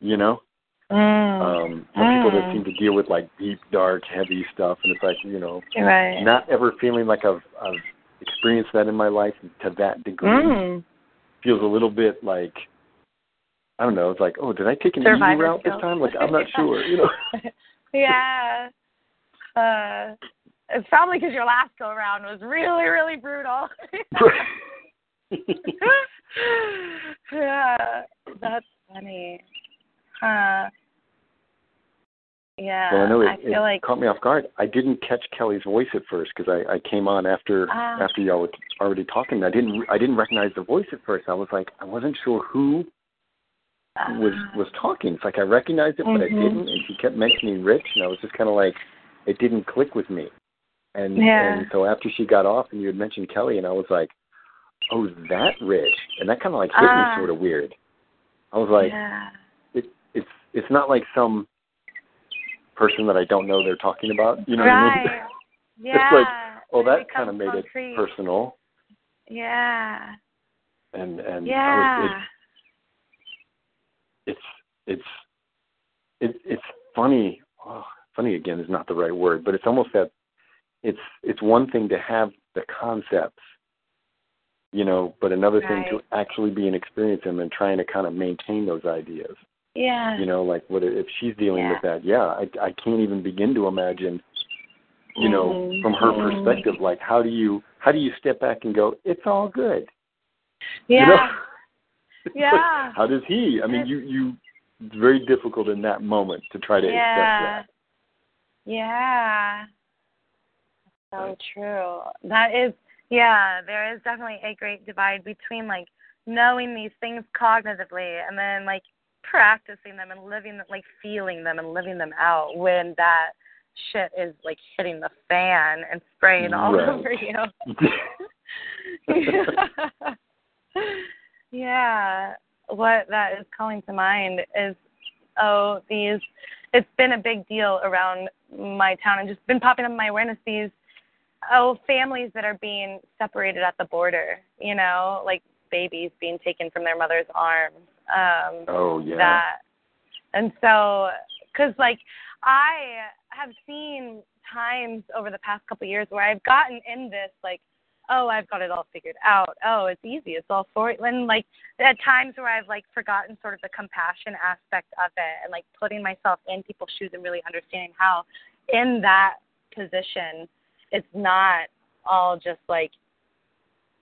You know, mm, um, some people that Mm. seem to deal with like deep, dark, heavy stuff, and it's like you know, right. not ever feeling like I've I've experienced that in my life to that degree Mm. feels a little bit like I don't know. It's like, oh, did I take an Survivor easy route this time? Like, I'm not sure. You know. [LAUGHS] [LAUGHS] yeah. Uh, it's probably because your last go around was really, really brutal. [LAUGHS] [LAUGHS] yeah, that's funny. Huh. Yeah, Well, I know it, I feel it like caught me off guard. I didn't catch Kelly's voice at first because I, I came on after Ah. after y'all were already talking. I didn't I didn't recognize the voice at first. I was like I wasn't sure who was uh, was talking. It's like I recognized it, but I Mhm. didn't. And she kept mentioning Rich, and I was just kind of like it didn't click with me. And Yeah. and so after she got off and you had mentioned Kelly, and I was like, oh, that Rich, and that kind of like hit Ah. me sort of weird. I was like, yeah. it, it's it's not like some person that I don't know they're talking about. You know right. what I mean? [LAUGHS] Yeah. like, oh, It that kind of made concrete. it personal, Yeah. and and I was, Yeah. it, it's it's it, it's funny. Oh, funny again is not the right word, but it's almost that it's it's one thing to have the concepts, you know, but another thing to actually be and experience them and trying to kind of maintain those ideas. Yeah. you know like what if she's dealing Yeah. with that yeah i i can't even begin to imagine you know Mhm. from her Mhm. perspective like how do you how do you step back and go it's all good yeah. you know It's [LAUGHS] like, Yeah. [LAUGHS] how does he i mean you you it's very difficult in that moment to try to yeah. accept that. Yeah. So true. That is yeah, there is definitely a great divide between like knowing these things cognitively and then like practicing them and living them like feeling them and living them out when that shit is like hitting the fan and spraying all Right. over you. [LAUGHS] [LAUGHS] yeah. What that is calling to mind is oh, these it's been a big deal around my town and just been popping up in my awareness these oh, families that are being separated at the border, you know, like babies being taken from their mother's arms. Um oh yeah that and so because like i have seen times over the past couple of years where i've gotten in this like oh i've got it all figured out oh it's easy it's all for it. and like at times where i've like forgotten sort of the compassion aspect of it and like putting myself in people's shoes and really understanding how in that position it's not all just like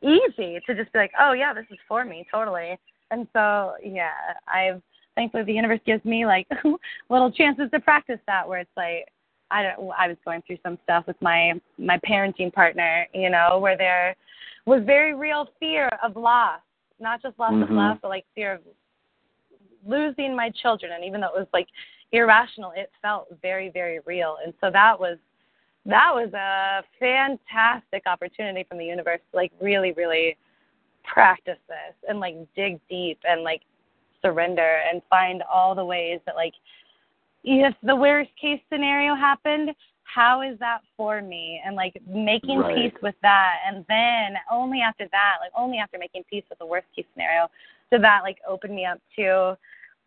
easy to just be like oh yeah this is for me totally and so, yeah, I've thankfully the universe gives me like [LAUGHS] little chances to practice that where it's like I don't I was going through some stuff with my my parenting partner, you know, where there was very real fear of loss, not just loss of Mhm. love, but like fear of losing my children and even though it was like irrational, it felt very very real. And so that was that was a fantastic opportunity from the universe to like really really practice this and like dig deep and like surrender and find all the ways that like if the worst case scenario happened how is that for me and like making Right. peace with that and then only after that like only after making peace with the worst case scenario did that like open me up to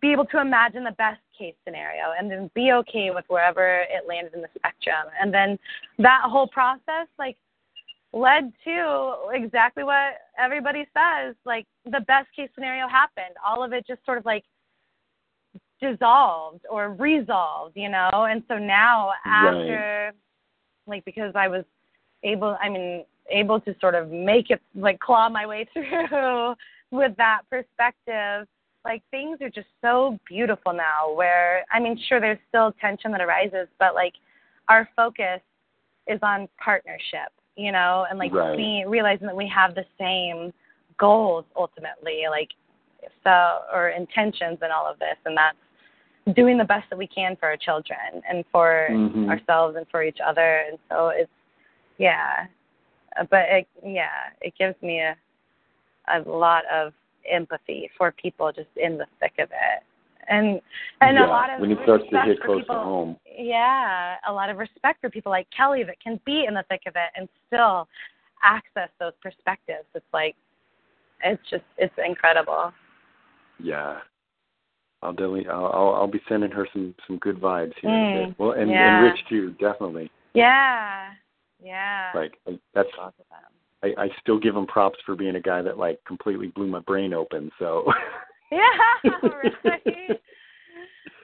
be able to imagine the best case scenario and then be okay with wherever it landed in the spectrum. And then that whole process like led to exactly what everybody says like the best case scenario happened. All of it just sort of like dissolved or resolved you know? And so now after like because i was able I mean able to sort of make it like claw my way [LAUGHS] through with that perspective like things are just so beautiful now where I mean sure there's still tension that arises but like our focus is on partnership, you know, and like Right. being realizing that we have the same goals ultimately, like so or intentions in all of this and that's doing the best that we can for our children and for Mhm. ourselves and for each other and so it's yeah but it yeah it gives me a a lot of empathy for people just in the thick of it and and yeah, a lot of when it starts to respect hit for close people, to home. yeah a lot of respect for people like kelly that can be in the thick of it and still access those perspectives it's like it's just it's incredible Yeah. I'll definitely I'll I'll, I'll be sending her some some good vibes here Mm. Well and, yeah. and Rich too, definitely. yeah yeah Like that's them. I, I still give him props for being a guy that like completely blew my brain open. So [LAUGHS] Yeah, right.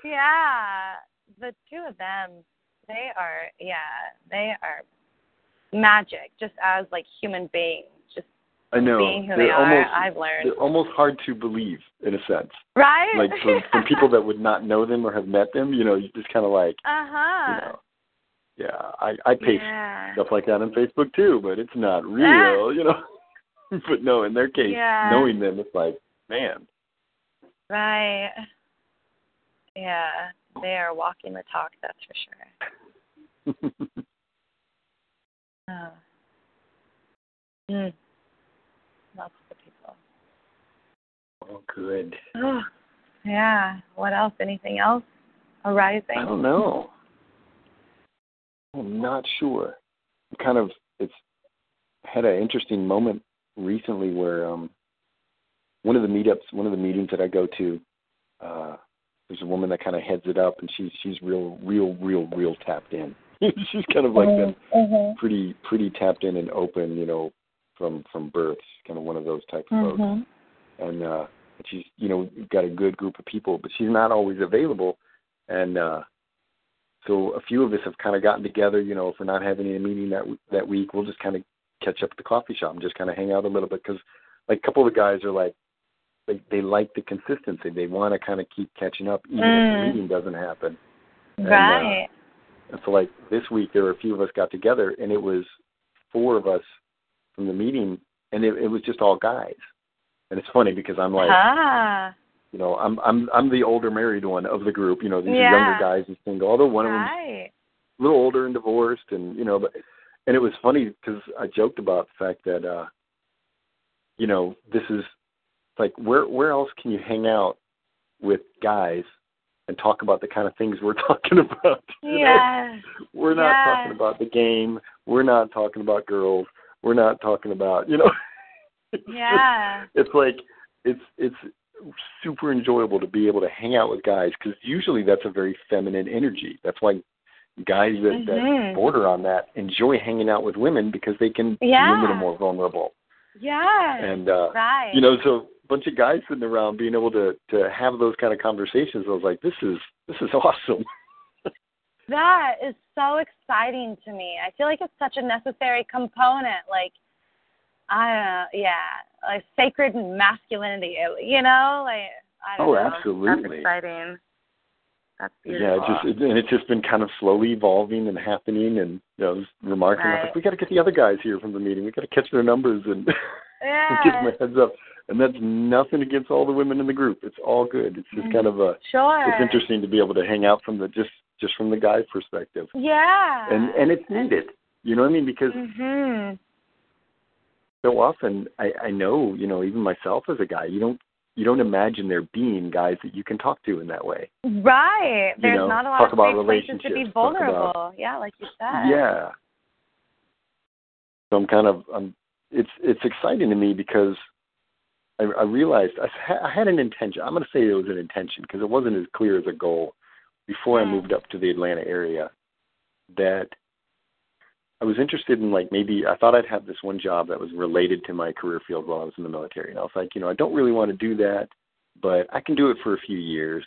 yeah, the two of them, they are, yeah, they are magic, just as like human beings, just I know being who they're they are. almost I've learned, they're almost hard to believe in a sense. right? Like from, from people that would not know them or have met them, you know, you just kind of like, [LAUGHS] uh huh. you know, yeah, I I paste yeah. stuff like that on Facebook too, but it's not real, you know. [LAUGHS] but no, in their case, Yeah. knowing them, it's like, man, Right. Yeah, they are walking the talk. That's for sure. [LAUGHS] Oh. Mm. Lots of people. oh, good. Oh, yeah. What else? Anything else arising? I don't know. I'm not sure. I'm kind of it's had an interesting moment recently where um one of the meetups, one of the meetings that I go to, uh there's a woman that kind of heads it up, and she's she's real, real, real, real tapped in. [LAUGHS] she's kind of like been Mhm. pretty, pretty tapped in and open, you know, from from birth. She's kind of one of those type of folks Mhm. and uh she's you know got a good group of people but she's not always available and uh so a few of us have kind of gotten together you know if we're not having a meeting that that week we'll just kind of catch up at the coffee shop and just kind of hang out a little bit because like a couple of the guys are like they they like the consistency they want to kind of keep catching up even if Mm. the meeting doesn't happen And, uh, Right. and so like this week there were a few of us got together and it was four of us from the meeting and it, it was just all guys and it's funny because i'm like ah. You know, I'm I'm I'm the older married one of the group. You know, these Yeah. are younger guys and single. Although one of them's Right. a little older and divorced, and you know, but and it was funny because I joked about the fact that uh, you know, this is like where where else can you hang out with guys and talk about the kind of things we're [LAUGHS] talking about? [LAUGHS] you know? Yeah. We're not Yeah. talking about the game. We're not talking about girls. We're not talking about you know. [LAUGHS] Yeah. it's like it's it's super enjoyable to be able to hang out with guys because usually that's a very feminine energy. That's why guys that, that Mhm. border on that enjoy hanging out with women because they can be a little more vulnerable. Yeah. And uh right. you know, so a bunch of guys sitting around being able to to have those kind of conversations, I was like, this is this is [LAUGHS] awesome. That is so exciting to me. I feel like it's such a necessary component. Like, I don't know, yeah, like sacred masculinity. You know, like I don't Oh, know. absolutely. That's exciting. That's Yeah, it just and it's just been kind of slowly evolving and happening, and you know, I was remarking I was like, we got to get the other guys here from the meeting. We got to catch their numbers and yeah. [LAUGHS] give them a heads up. And that's nothing against all the women in the group. It's all good. It's just kind of a Sure. it's interesting to be able to hang out from the just just from the guy's perspective, Yeah. and and it's needed. You know what I mean? Because Mhm. So often I I know you know even myself as a guy, you don't you don't imagine there being guys that you can talk to in that way. Right. You There's know, not a lot talk of about safe places to be relationships, talk about- vulnerable. yeah, like you said. Yeah. So I'm kind of I'm it's it's exciting to me because I, I realized I, ha- I had an intention. I'm going to say it was an intention because it wasn't as clear as a goal before I Mm. moved up to the Atlanta area that I was interested in like maybe I thought I'd have this one job that was related to my career field while I was in the military and I was like, you know, I don't really want to do that, but I can do it for a few years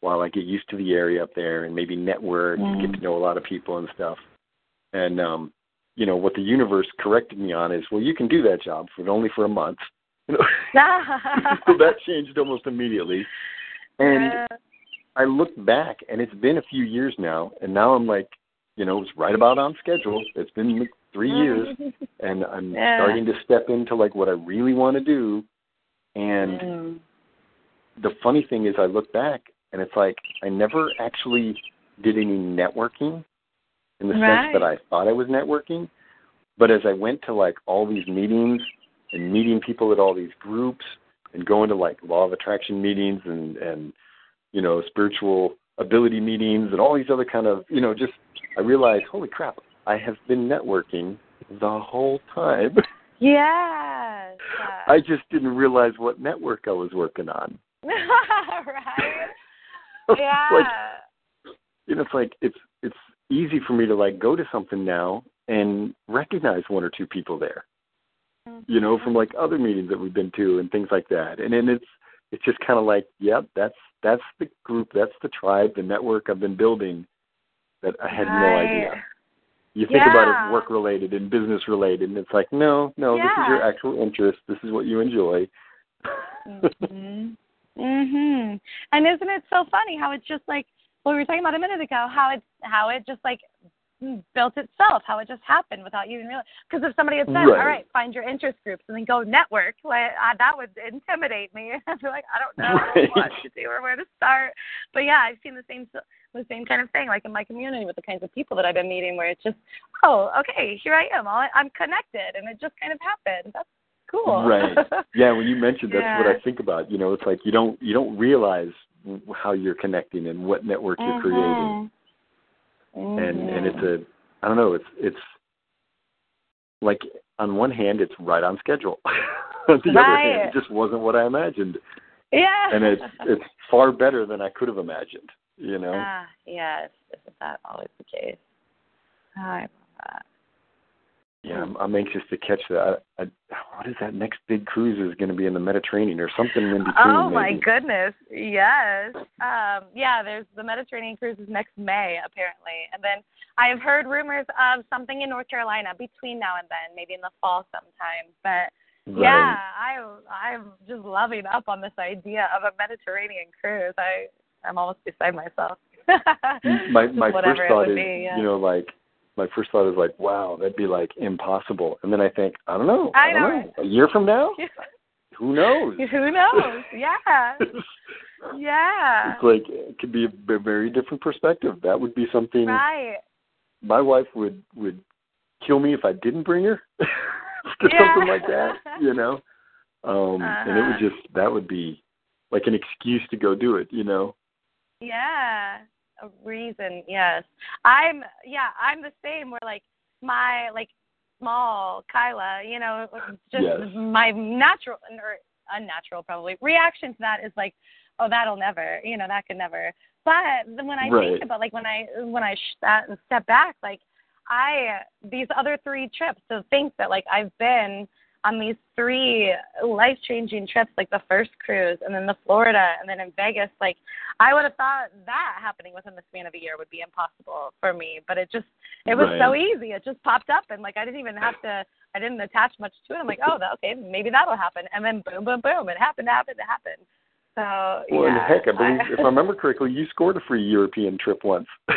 while I get used to the area up there and maybe network and get to know a lot of people and stuff. And um you know what the universe corrected me on is well you can do that job for only for a month so [LAUGHS] that [LAUGHS] changed almost immediately and Yeah. i look back and it's been a few years now and now i'm like you know it's right about on schedule it's been like three years and i'm Yeah. starting to step into like what i really want to do and Mm. the funny thing is I look back and it's like I never actually did any networking in the Right. sense that I thought I was networking. But as I went to like all these meetings and meeting people at all these groups and going to like law of attraction meetings and and you know spiritual ability meetings and all these other kind of you know just I realized holy crap I have been networking the whole time. [LAUGHS] Yes. I just didn't realize what network I was working on. [LAUGHS] [LAUGHS] right. Yeah. like you know, it's like it's it's easy for me to like go to something now and recognize one or two people there. You know, mm-hmm. from like other meetings that we've been to and things like that. And then it's it's just kind of like, yep, that's that's the group, that's the tribe, the network I've been building that I had no idea. You think about it work related and business related, and it's like, no, no, this is your actual interest. This is what you enjoy. mhm. Mhm. And isn't it so funny how it's just like what we were talking about a minute ago? How it's how it just like built itself, how it just happened without you even realizing. Because if somebody had said, Right. "All right, find your interest groups and then go network," like I, that would intimidate me. [LAUGHS] I'd be like, I don't know Right. [LAUGHS] what to do or where to start. But yeah, I've seen the same the same kind of thing, like in my community with the kinds of people that I've been meeting, where it's just, oh, okay, here I am, I'm connected, and it just kind of happened. That's cool. Right. [LAUGHS] Yeah, when you mentioned that's what I think about. You know, it's like you don't you don't realize how you're connecting and what network you're creating. Mm-hmm. Mhm. And and it's a I don't know, it's it's like on one hand it's right on schedule. [LAUGHS] on the other hand, it just wasn't what I imagined. yeah. And it's it's far better than I could have imagined, you know. ah yes, isn't that always the case? Oh, I love that. Yeah, I'm, I'm anxious to catch that. I, I, what is that next big cruise is going to be in the Mediterranean or something in [LAUGHS] between? Oh my goodness, yes. Um, yeah, there's the Mediterranean cruise is next May apparently, and then I have heard rumors of something in North Carolina between now and then, maybe in the fall sometime. But Right. yeah, I I'm just loving up on this idea of a Mediterranean cruise. I I'm almost beside myself. [LAUGHS] my my first thought is be, yeah. you know like my first thought is like wow that'd be like impossible and then i think i don't know I don't know, know, a year from now [LAUGHS] who knows [LAUGHS] Who knows? Yeah. [LAUGHS] Yeah. it's like it could be a very different perspective that would be something Right. my wife would would kill me if i didn't bring her to Yeah. something like that you know um and it would Uh-huh. just that would be like an excuse to go do it you know Yeah. A reason, yes. I'm yeah, I'm the same where like my like small Kyla, you know, just Yes. my natural or unnatural probably reaction to that is like, oh, that'll never, you know, that could never. But when I Right. think about like when I when I sat and step back, like I these other three trips to think that like I've been on these three life changing trips, like the first cruise and then the Florida and then in Vegas, like I would have thought that happening within the span of a year would be impossible for me. But it just it was so easy. It just popped up and like I didn't even have to I didn't attach much to it. I'm like, oh that, okay, maybe that'll happen and then boom, boom, boom. It happened, happened, it happened. So well and yeah. heck i believe if i remember correctly you scored a free european trip once [LAUGHS]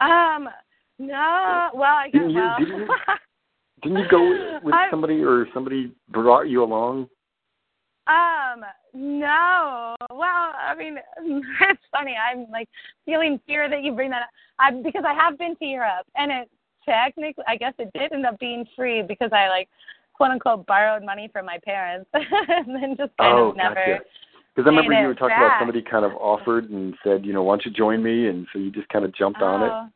Um no well I guess well [LAUGHS] didn't you? Go [LAUGHS] with I- somebody or somebody brought you along? Um, no. Well, I mean, [LAUGHS] it's funny. I'm like feeling fear that you bring that up. I because I have been to Europe, and it technically, I guess, it did end up being free because I like quote unquote borrowed money from my parents, [LAUGHS] and then just kind oh, of never. gotcha. Because I remember you were talking about somebody kind of offered and said, you know, why don't you join me? And so you just kind of jumped on it.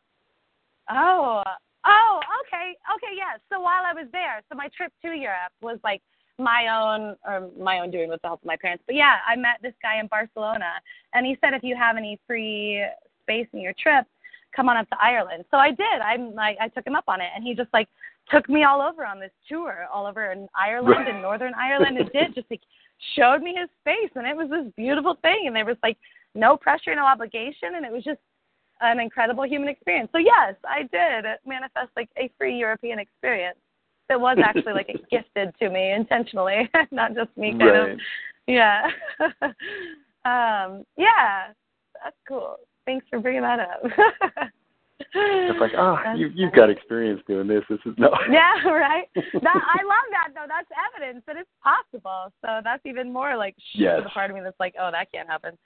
Oh. Oh, okay, okay, yeah. So while I was there, so my trip to Europe was like my own or my own doing with the help of my parents. But yeah, I met this guy in Barcelona, and he said if you have any free space in your trip, come on up to Ireland. So I did. I'm like I took him up on it, and he just like took me all over on this tour, all over in Ireland and [LAUGHS] Northern Ireland, and did just like showed me his space, and it was this beautiful thing, and there was like no pressure, no obligation, and it was just an incredible human experience. So yes, I did manifest like a free European experience that was actually like [LAUGHS] gifted to me intentionally, [LAUGHS] not just me kind right. of. Yeah. [LAUGHS] um, yeah, that's cool. Thanks for bringing that up. It's like, oh, That's you you've got experience doing this. This is no. Yeah, right. That I love that though. That's evidence that it's possible. So that's even more like Yes. to the part of me that's like, oh, that can't happen.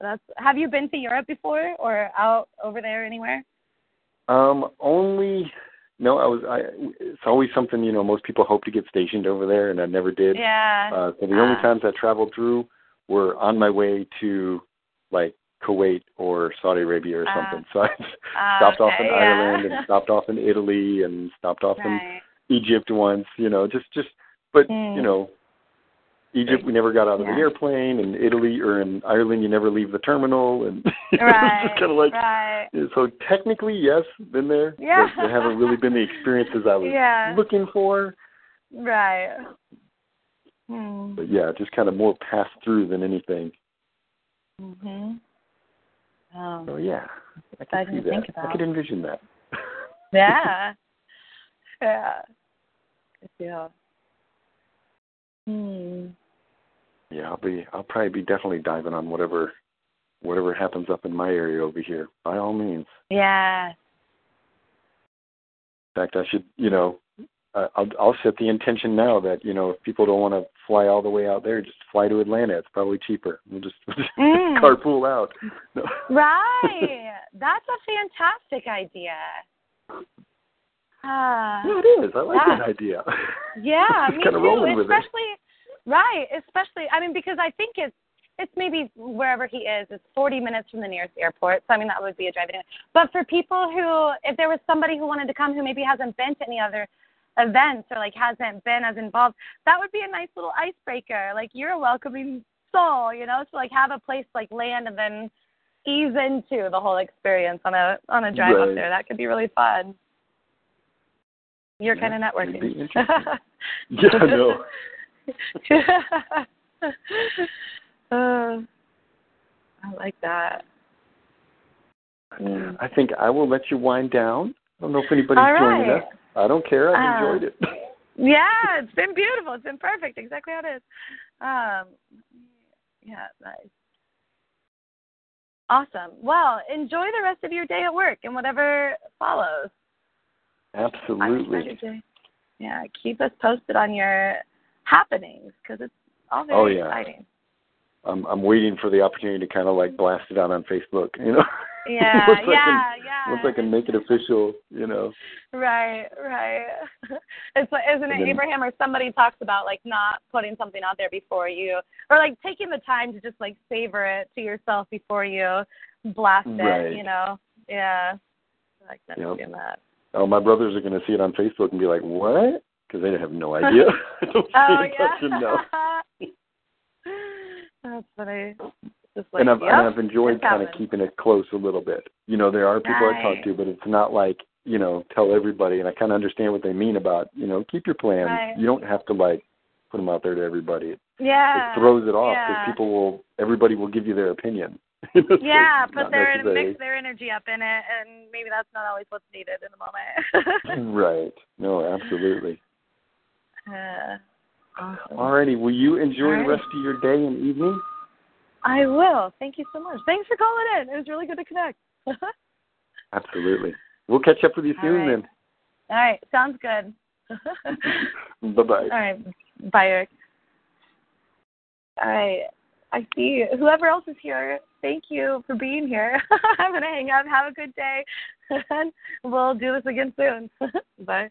That's. Have you been to Europe before or out over there anywhere? Um, only no. I was. I. It's always something you know. Most people hope to get stationed over there, and I never did. Yeah. Uh, so the only Ah. times I traveled through were on my way to like Kuwait or Saudi Arabia or Ah. something. So I Ah, stopped off in okay, Ireland and [LAUGHS] stopped off in Italy and stopped off in. Egypt once. You know, just just. But Mm. you know, Egypt we never got out of Yeah. the airplane, and Italy or in Ireland you never leave the terminal, and [LAUGHS] Right. it's just kind of like. right. So technically, yes, been there. Yeah. But they haven't really been the experiences I was Yeah. looking for. Right. Hmm. But yeah, just kind of more pass through than anything. Mhm. Oh. So yeah, I can see that. I could envision that. [LAUGHS] Yeah. [LAUGHS] yeah. Good deal. Hmm. Yeah, I'll be. I'll probably be definitely diving on whatever, whatever happens up in my area over here. By all means. Yeah. In fact, I should. You know, I'll I'll set the intention now that you know if people don't want to fly all the way out there, just fly to Atlanta. It's probably cheaper. We'll just, we'll just Mm. [LAUGHS] carpool out. No. Right. [LAUGHS] That's a fantastic idea. Ah. Yeah, it is. I like Yeah. that idea. Yeah, [LAUGHS] me too. with it. Right, especially I mean because I think it's it's maybe wherever he is, it's 40 minutes from the nearest airport. So I mean that would be a drive in. But for people who if there was somebody who wanted to come who maybe hasn't been to any other events or like hasn't been as involved, that would be a nice little icebreaker. Like you're a welcoming soul, you know, to like have a place like land and then ease into the whole experience on a on a drive up there. That could be really fun. Your Yeah, kind of networking. [LAUGHS] [LAUGHS] Yeah, I know. [LAUGHS] uh, I like that. Mm. I think I will let you wind down. I don't know if anybody's All joining us. I don't care. I've Uh, enjoyed it. [LAUGHS] Yeah, it's been beautiful. It's been perfect. Exactly how it is. Um, yeah, nice. Awesome. Well, enjoy the rest of your day at work and whatever follows. Absolutely. Yeah, keep us posted on your happenings because it's all oh, very Oh, yeah. exciting. I'm I'm waiting for the opportunity to kind of like blast it out on Facebook. You know. [LAUGHS] Yeah, once I yeah, can, yeah. Once I can make it official, you know. Right, right. [LAUGHS] It's like, isn't it then- Abraham or somebody talks about like not putting something out there before you, or like taking the time to just like savor it to yourself before you blast it. Right. You know? Yeah. I like that. Yep. That. Oh, my brothers are going to see it on Facebook and be like, "What?" Because they have no idea. [LAUGHS] [LAUGHS] I don't Oh yeah. [LAUGHS] That's funny. Just like, and I've yep, and I've enjoyed kind of keeping it close a little bit. You know, there are people I talk to, but it's not like you know tell everybody. And I kind of understand what they mean about you know keep your plans. Right. You don't have to like put them out there to everybody. Yeah. it throws it off because yeah. people will everybody will give you their opinion. Yeah, put their mix their energy up in it, and maybe that's not always what's needed in the moment. right. No, absolutely. Uh, awesome. Alrighty, will you enjoy Alright. the rest of your day and evening? I will. Thank you so much. Thanks for calling in. It was really good to connect. [LAUGHS] Absolutely. We'll catch up with you All soon right. All right, sounds good. [LAUGHS] [LAUGHS] Bye bye. All right, bye, Eric. All right, I see whoever else is here. Thank you for being here. I'm gonna hang up. Have a good day, and we'll do this again soon. bye.